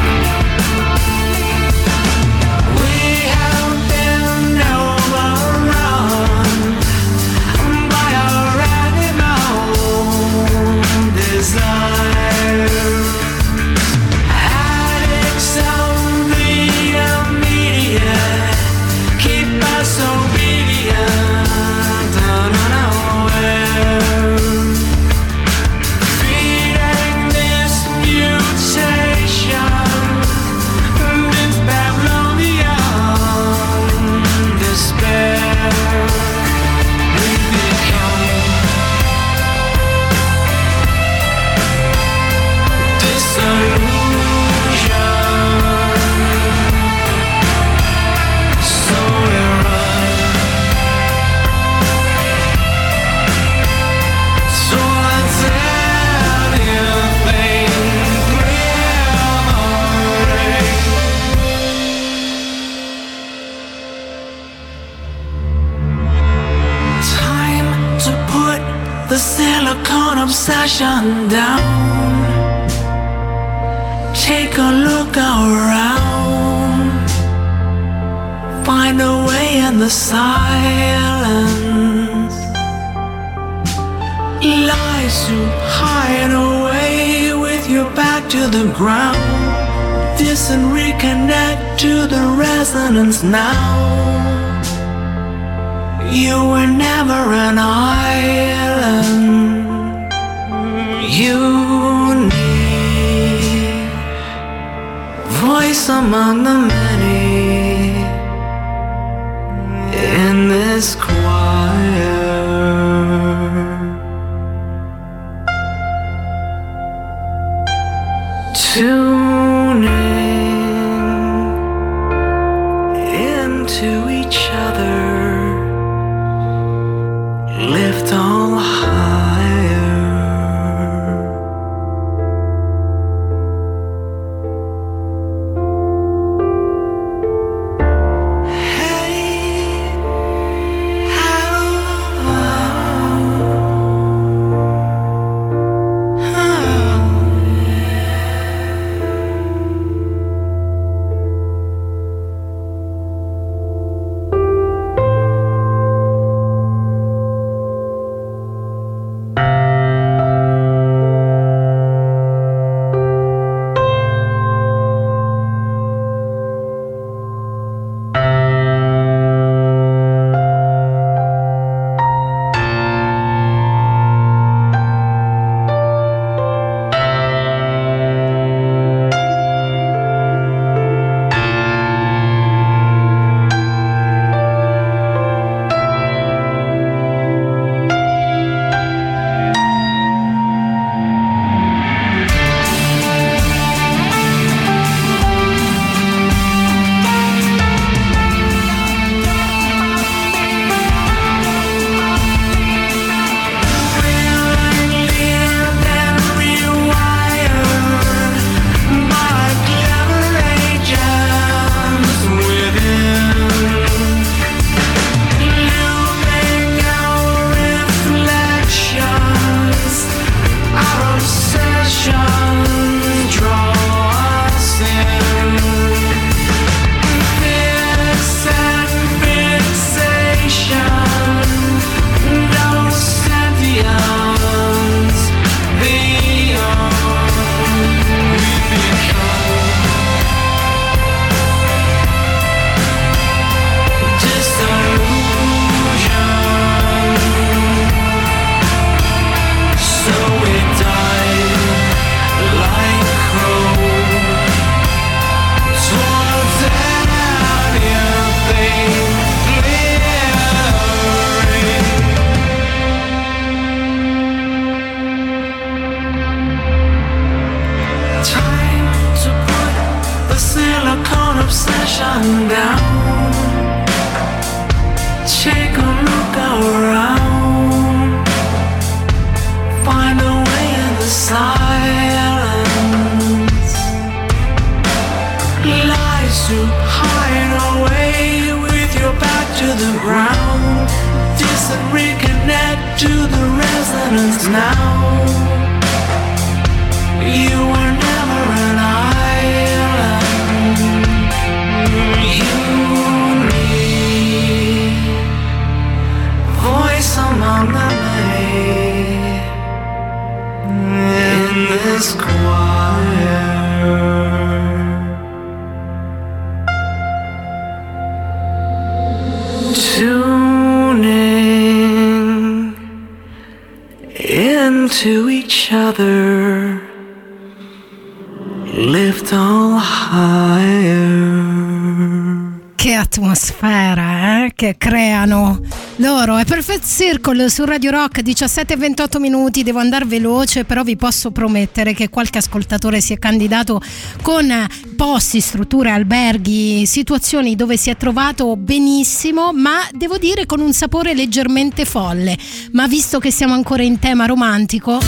Circle su Radio Rock 17 e 28 minuti, devo andare veloce però vi posso promettere che qualche ascoltatore si è candidato con posti, strutture, alberghi, situazioni dove si è trovato benissimo ma devo dire con un sapore leggermente folle, ma visto che siamo ancora in tema romantico...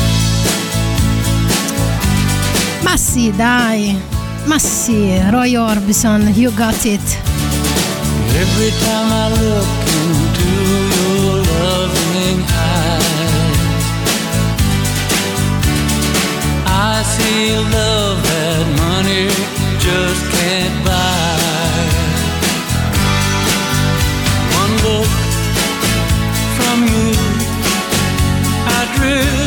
Ma sì dai, ma sì, Roy Orbison, you got it. see love that money just can't buy. One look from you, I drift.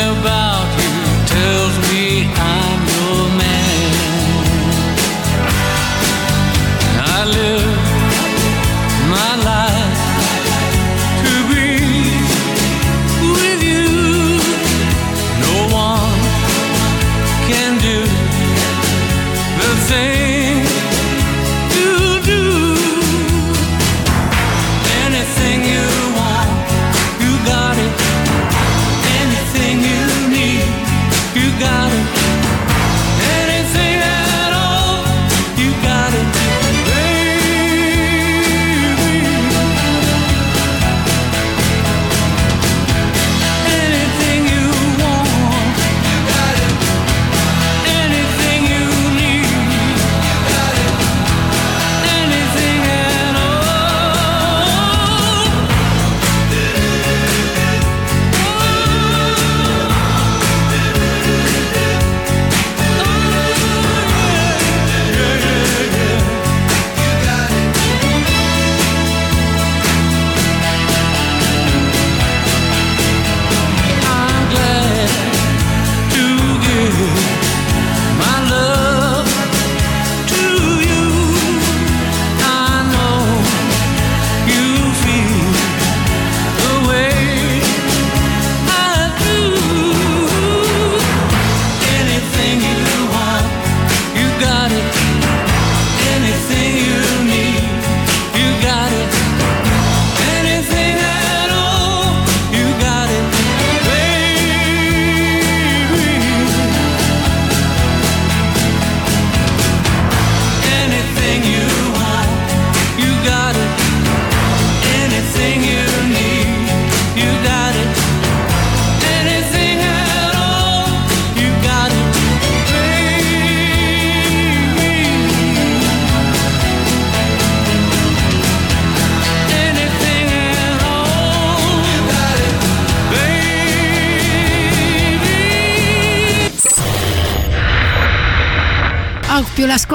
about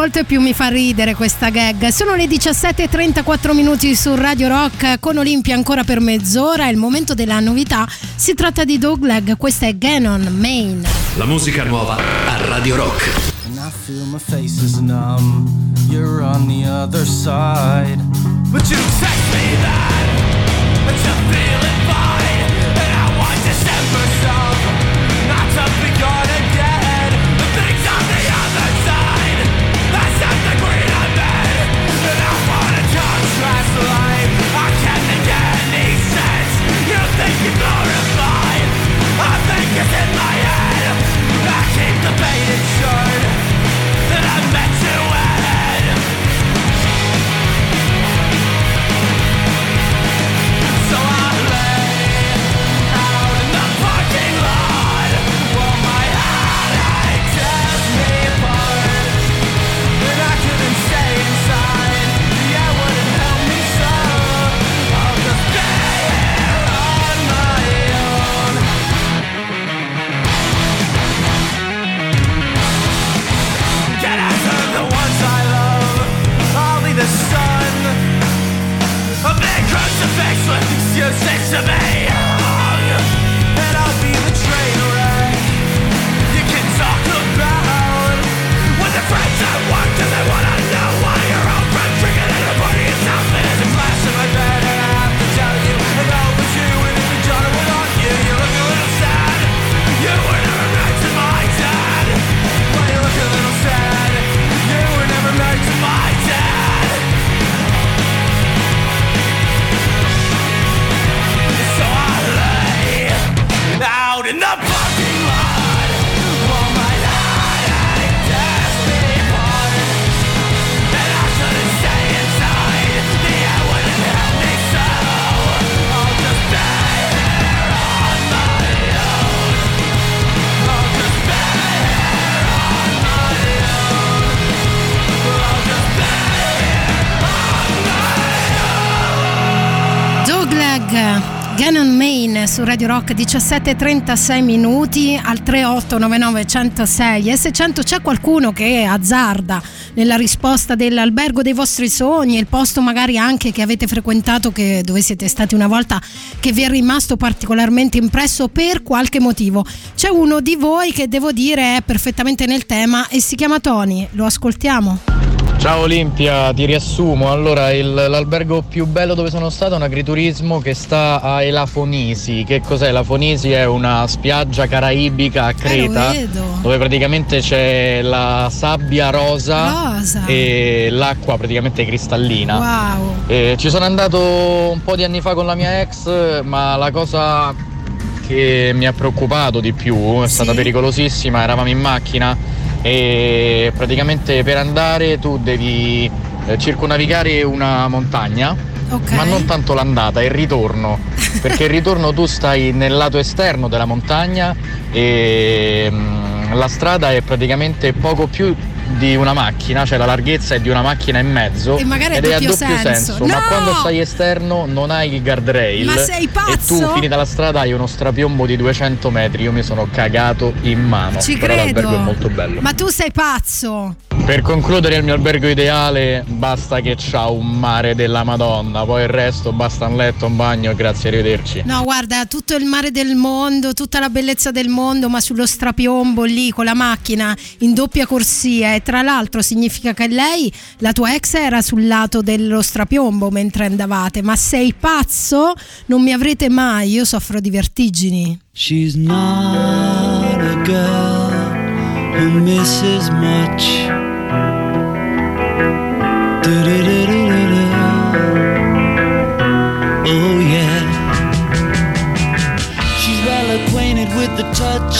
ascolto e più mi fa ridere questa gag. Sono le 17.34 minuti su Radio Rock con Olimpia ancora per mezz'ora. È il momento della novità. Si tratta di Doug Dogleg, questa è Ganon Main. La musica nuova a Radio Rock. I feel my face is numb. You're on the other side. But you text me then, but you're feeling fine. And I want December song, not to be gone. It's in my head I keep the debating sure That I made su Radio Rock 17.36 minuti al 3899 106 e se 100 c'è qualcuno che azzarda nella risposta dell'albergo dei vostri sogni, il posto magari anche che avete frequentato che, dove siete stati una volta che vi è rimasto particolarmente impresso per qualche motivo. C'è uno di voi che devo dire è perfettamente nel tema e si chiama Tony, lo ascoltiamo. Ciao Olimpia, ti riassumo. Allora, il- l'albergo più bello dove sono stato è un agriturismo che sta a Elafonisi. Che cos'è? Elafonisi è una spiaggia caraibica a Creta vedo. dove praticamente c'è la sabbia rosa, Rosa. e l'acqua praticamente cristallina. Wow. Eh, ci sono andato un po' di anni fa con la mia ex, ma la cosa che mi ha preoccupato di più è stata pericolosissima. Eravamo in macchina e praticamente per andare tu devi eh, circonnavigare una montagna, ma non tanto l'andata, il ritorno. Perché il ritorno tu stai nel lato esterno della montagna e mm, la strada è praticamente poco più di una macchina, cioè la larghezza è di una macchina e mezzo E magari è ed è a doppio senso. senso, ma No! quando stai esterno non hai il guardrail Ma sei e pazzo? tu finita la strada hai uno strapiombo di 200 metri, io mi sono cagato in mano, Ci però credo. l'albergo è molto bello. Ma tu sei pazzo. Per concludere il mio albergo ideale basta che c'ha un mare della Madonna, poi il resto basta un letto, un bagno, grazie, arrivederci. No, guarda, tutto il mare del mondo, tutta la bellezza del mondo, ma sullo strapiombo lì con la macchina in doppia corsia e tra l'altro significa che lei, la tua ex era sul lato dello strapiombo mentre andavate, ma sei pazzo? Non mi avrete mai, io soffro di vertigini. She's not a girl who misses much. Du-du-du-du-du-du.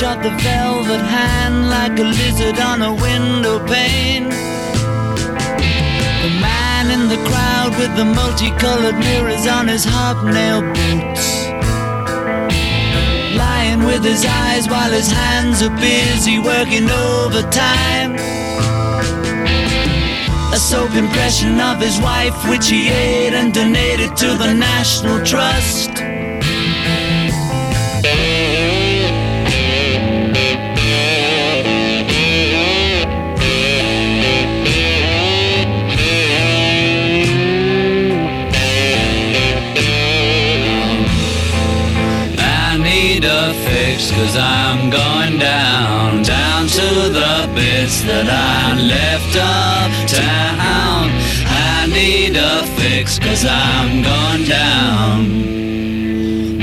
Of the velvet hand, like a lizard on a window pane. The man in the crowd with the multicolored mirrors on his hobnail boots lying with his eyes while his hands are busy working overtime. A soap impression of his wife, which he ate and donated to the National Trust. A fix cause I'm going down, down to the bits that I left uptown. I need a fix cause I'm going down.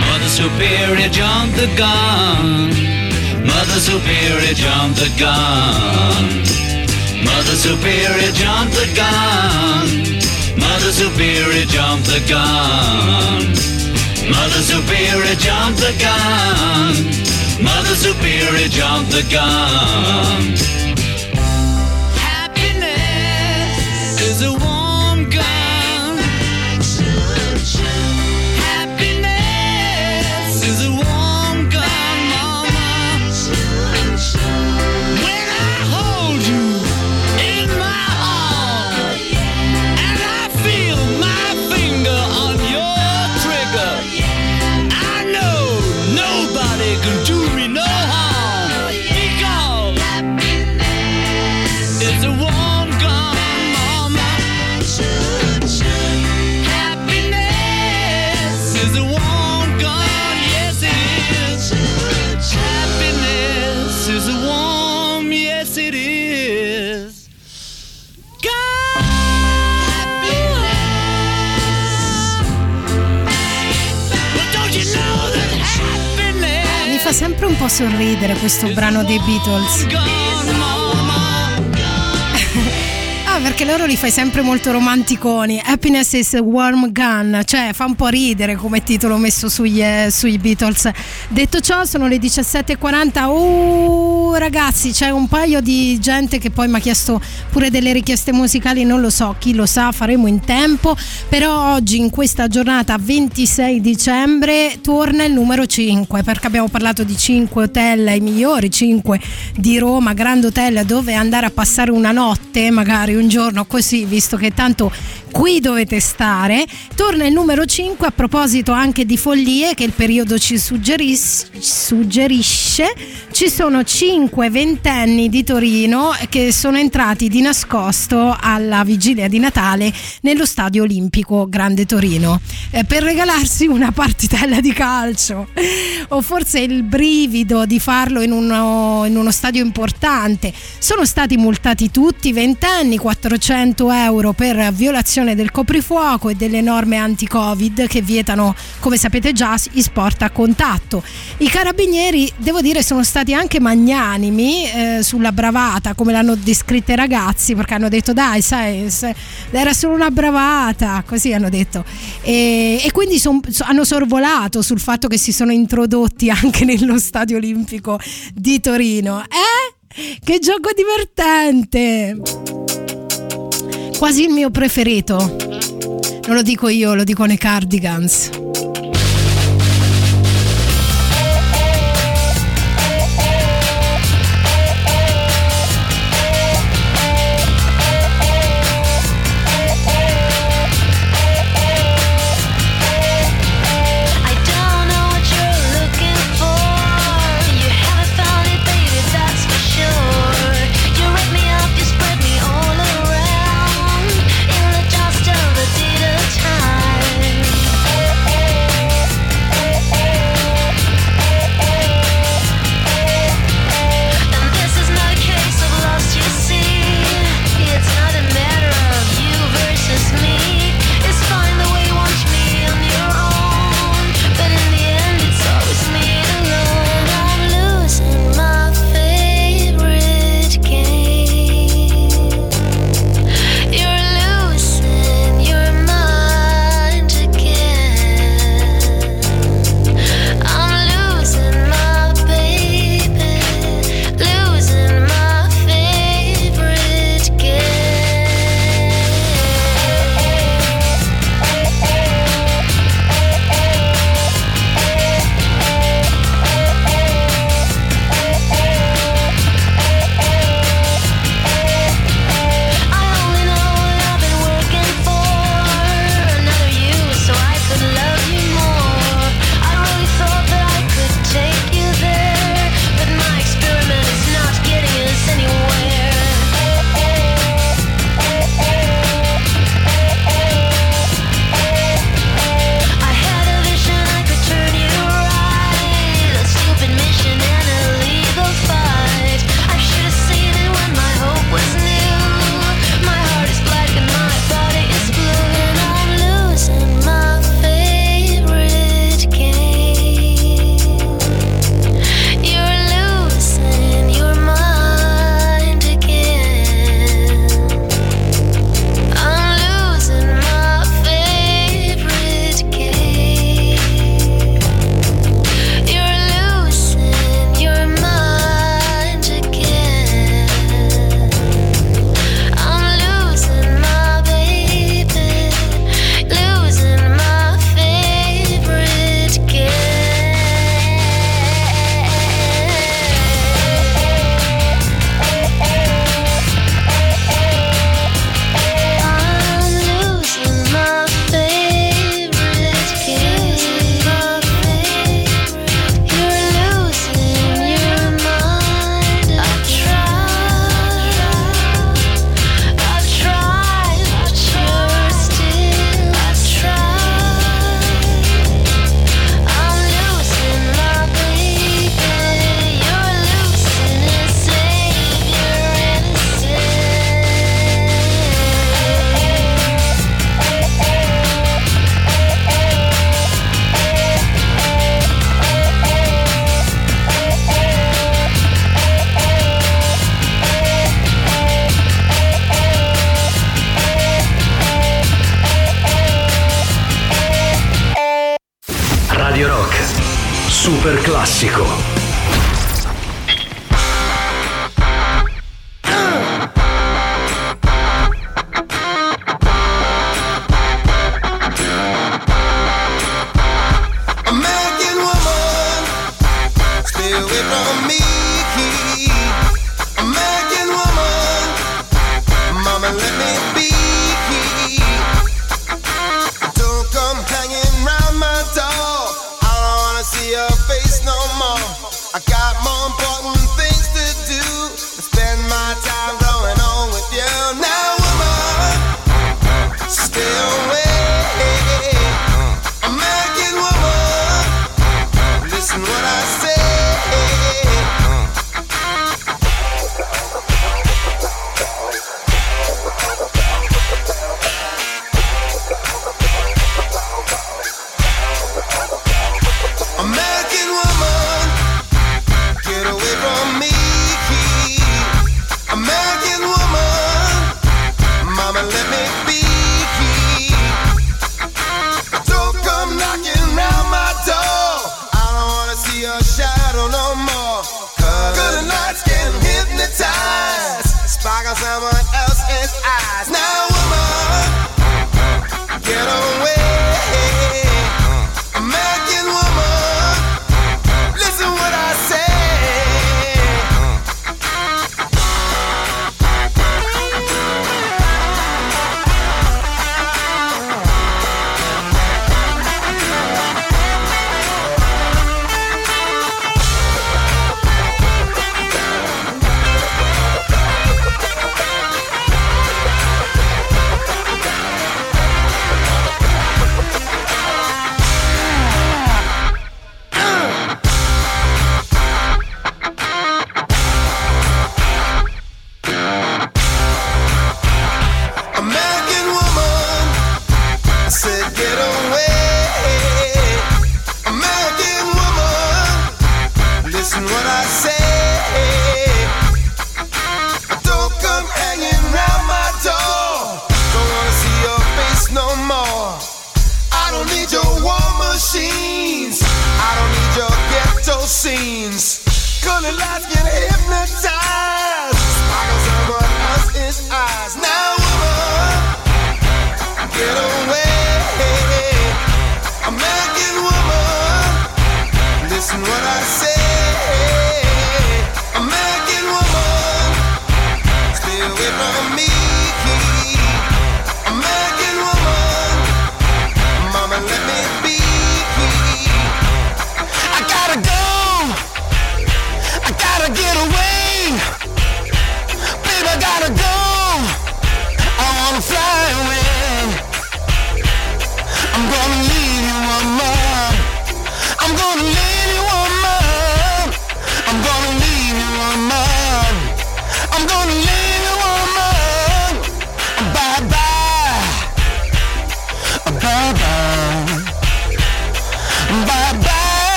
Mother Superior jumped the gun. Mother Superior jumped the gun. Mother Superior jumped the gun. Mother Superior jumped the gun. Mother Superior jumped the gun. Mother Superior jumped the gun. Po' sorridere questo brano dei Beatles. Perché loro li fai sempre molto romanticoni. Happiness is a warm gun, cioè fa un po' ridere come titolo messo sugli, eh, sui Beatles. Detto ciò, sono le 17.40. Uh, ragazzi, c'è un paio di gente che poi mi ha chiesto pure delle richieste musicali, non lo so, chi lo sa, faremo in tempo. Però oggi, in questa giornata 26 dicembre, torna il numero 5, perché abbiamo parlato di 5 hotel, i migliori 5 di Roma, Grand Hotel, dove andare a passare una notte, magari un giorno così, visto che tanto qui dovete stare. Torna il numero 5 a proposito anche di follie che il periodo ci suggeris- suggerisce. Ci sono 5 ventenni di Torino che sono entrati di nascosto alla vigilia di Natale nello stadio olimpico Grande Torino eh, per regalarsi una partitella di calcio o forse il brivido di farlo in uno, in uno stadio importante. Sono stati multati tutti, ventenni, 400 euro per violazione del coprifuoco e delle norme anti-Covid che vietano, come sapete già, gli sport a contatto. I carabinieri, devo dire, sono stati anche magnanimi eh, sulla bravata, come l'hanno descritta i ragazzi, perché hanno detto dai, sai, era solo una bravata, così hanno detto. E, e quindi son- so- hanno sorvolato sul fatto che si sono introdotti anche nello stadio olimpico di Torino. Eh? Che gioco divertente! Quasi il mio preferito. Non lo dico io, lo dicono i Cardigans.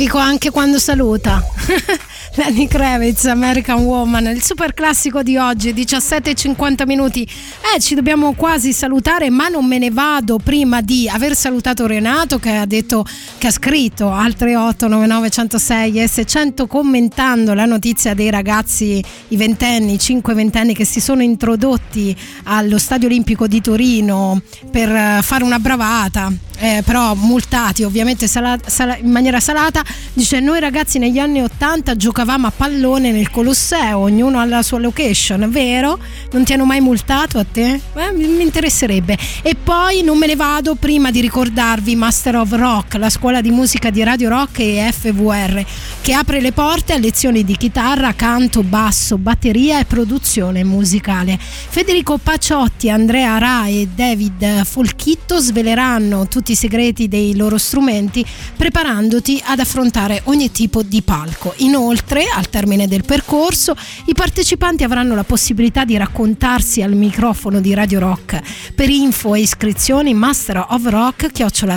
Fico anche quando saluta. Lenny Kravitz, American Woman, il super classico di oggi, 17.50 minuti. Eh, ci dobbiamo quasi salutare, ma non me ne vado prima di aver salutato Renato che ha detto che ha scritto al 3899 106 S100 commentando la notizia dei ragazzi, i ventenni, i cinque ventenni che si sono introdotti allo Stadio Olimpico di Torino per eh, fare una bravata, eh, però multati ovviamente sala- sala- in maniera salata. Dice noi ragazzi negli anni 80 giocavamo a pallone nel Colosseo, ognuno alla sua location, vero? Non ti hanno mai multato a te? Eh, mi mi interesserebbe. E poi non me ne vado prima di ricordarvi Master of Rock, la scuola di musica di Radio Rock e FVR, che apre le porte a lezioni di chitarra, canto, basso, batteria e produzione musicale. Federico Paciotti, Andrea Ra e David Folchitto sveleranno tutti i segreti dei loro strumenti preparandoti ad affrontare ogni tipo di palco. Inoltre, al termine del percorso, i partecipanti avranno la possibilità di raccontarsi al microfono di Radio Rock. Per info e iscrizioni Master of Rock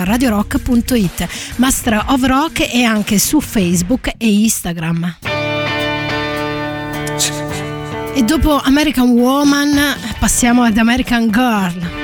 radiorock.it. Master of Rock è anche su Facebook e Instagram. E dopo American Woman passiamo ad American Girl.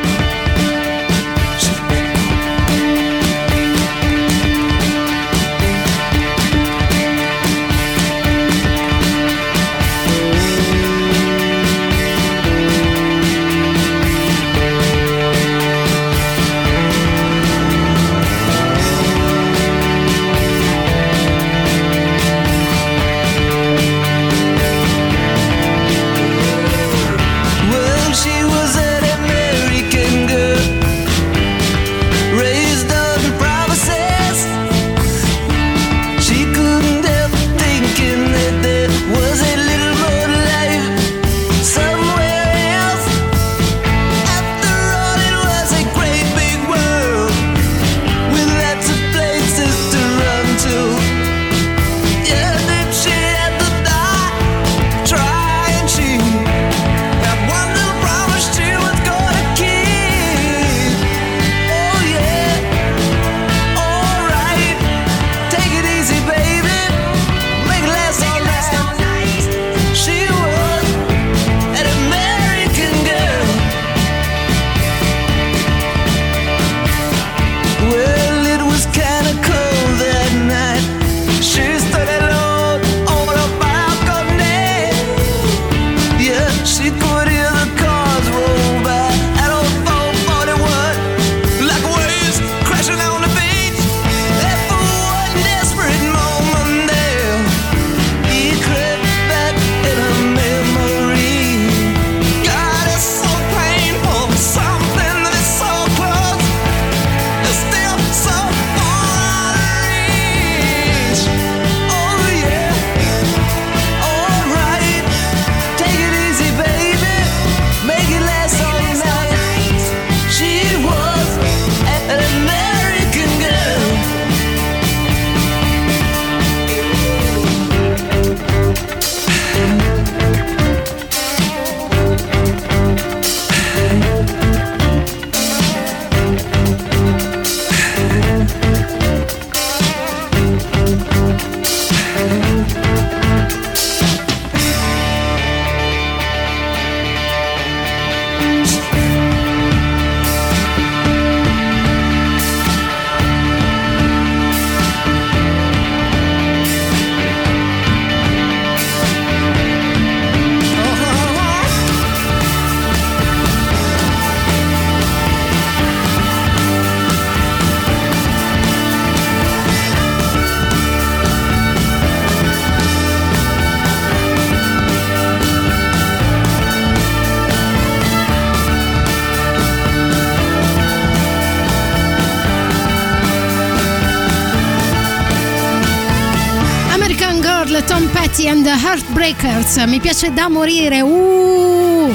The Heartbreakers. Mi piace da morire. Uh!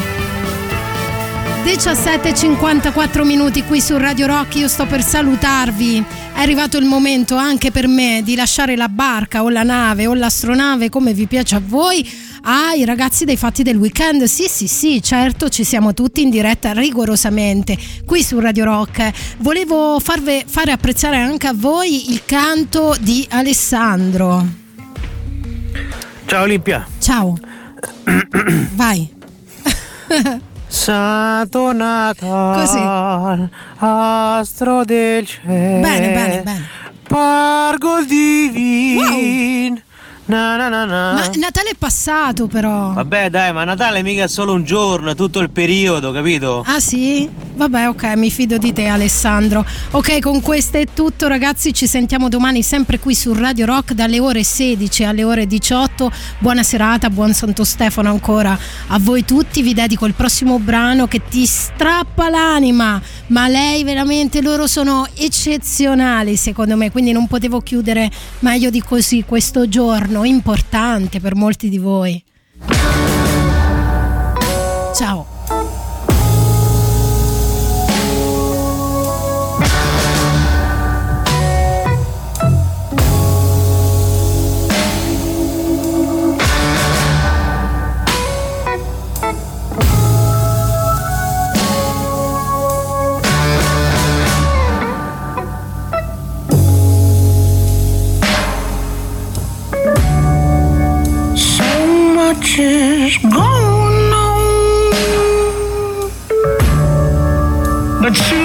17.54 minuti qui su Radio Rock, io sto per salutarvi. È arrivato il momento anche per me di lasciare la barca o la nave o l'astronave come vi piace a voi ai ragazzi dei fatti del weekend. Sì, sì, sì, certo, ci siamo tutti in diretta rigorosamente qui su Radio Rock. Volevo farve, fare apprezzare anche a voi il canto di Alessandro. Ciao Olimpia. Ciao. Vai. Santo Natale, astro del cielo. Bene, bene, bene. Pargo divin. Na, na, na, na. Ma Natale è passato però. Vabbè dai, ma Natale mica è solo un giorno, è tutto il periodo, capito? Ah sì? Vabbè, ok, mi fido di te Alessandro. Ok, con questo è tutto ragazzi, ci sentiamo domani sempre qui su Radio Rock dalle ore 16 alle ore 18. Buona serata, buon Santo Stefano ancora a voi tutti. Vi dedico il prossimo brano che ti strappa l'anima, ma lei veramente loro sono eccezionali secondo me, quindi non potevo chiudere meglio di così questo giorno importante per molti di voi. Ciao. Is going on, but you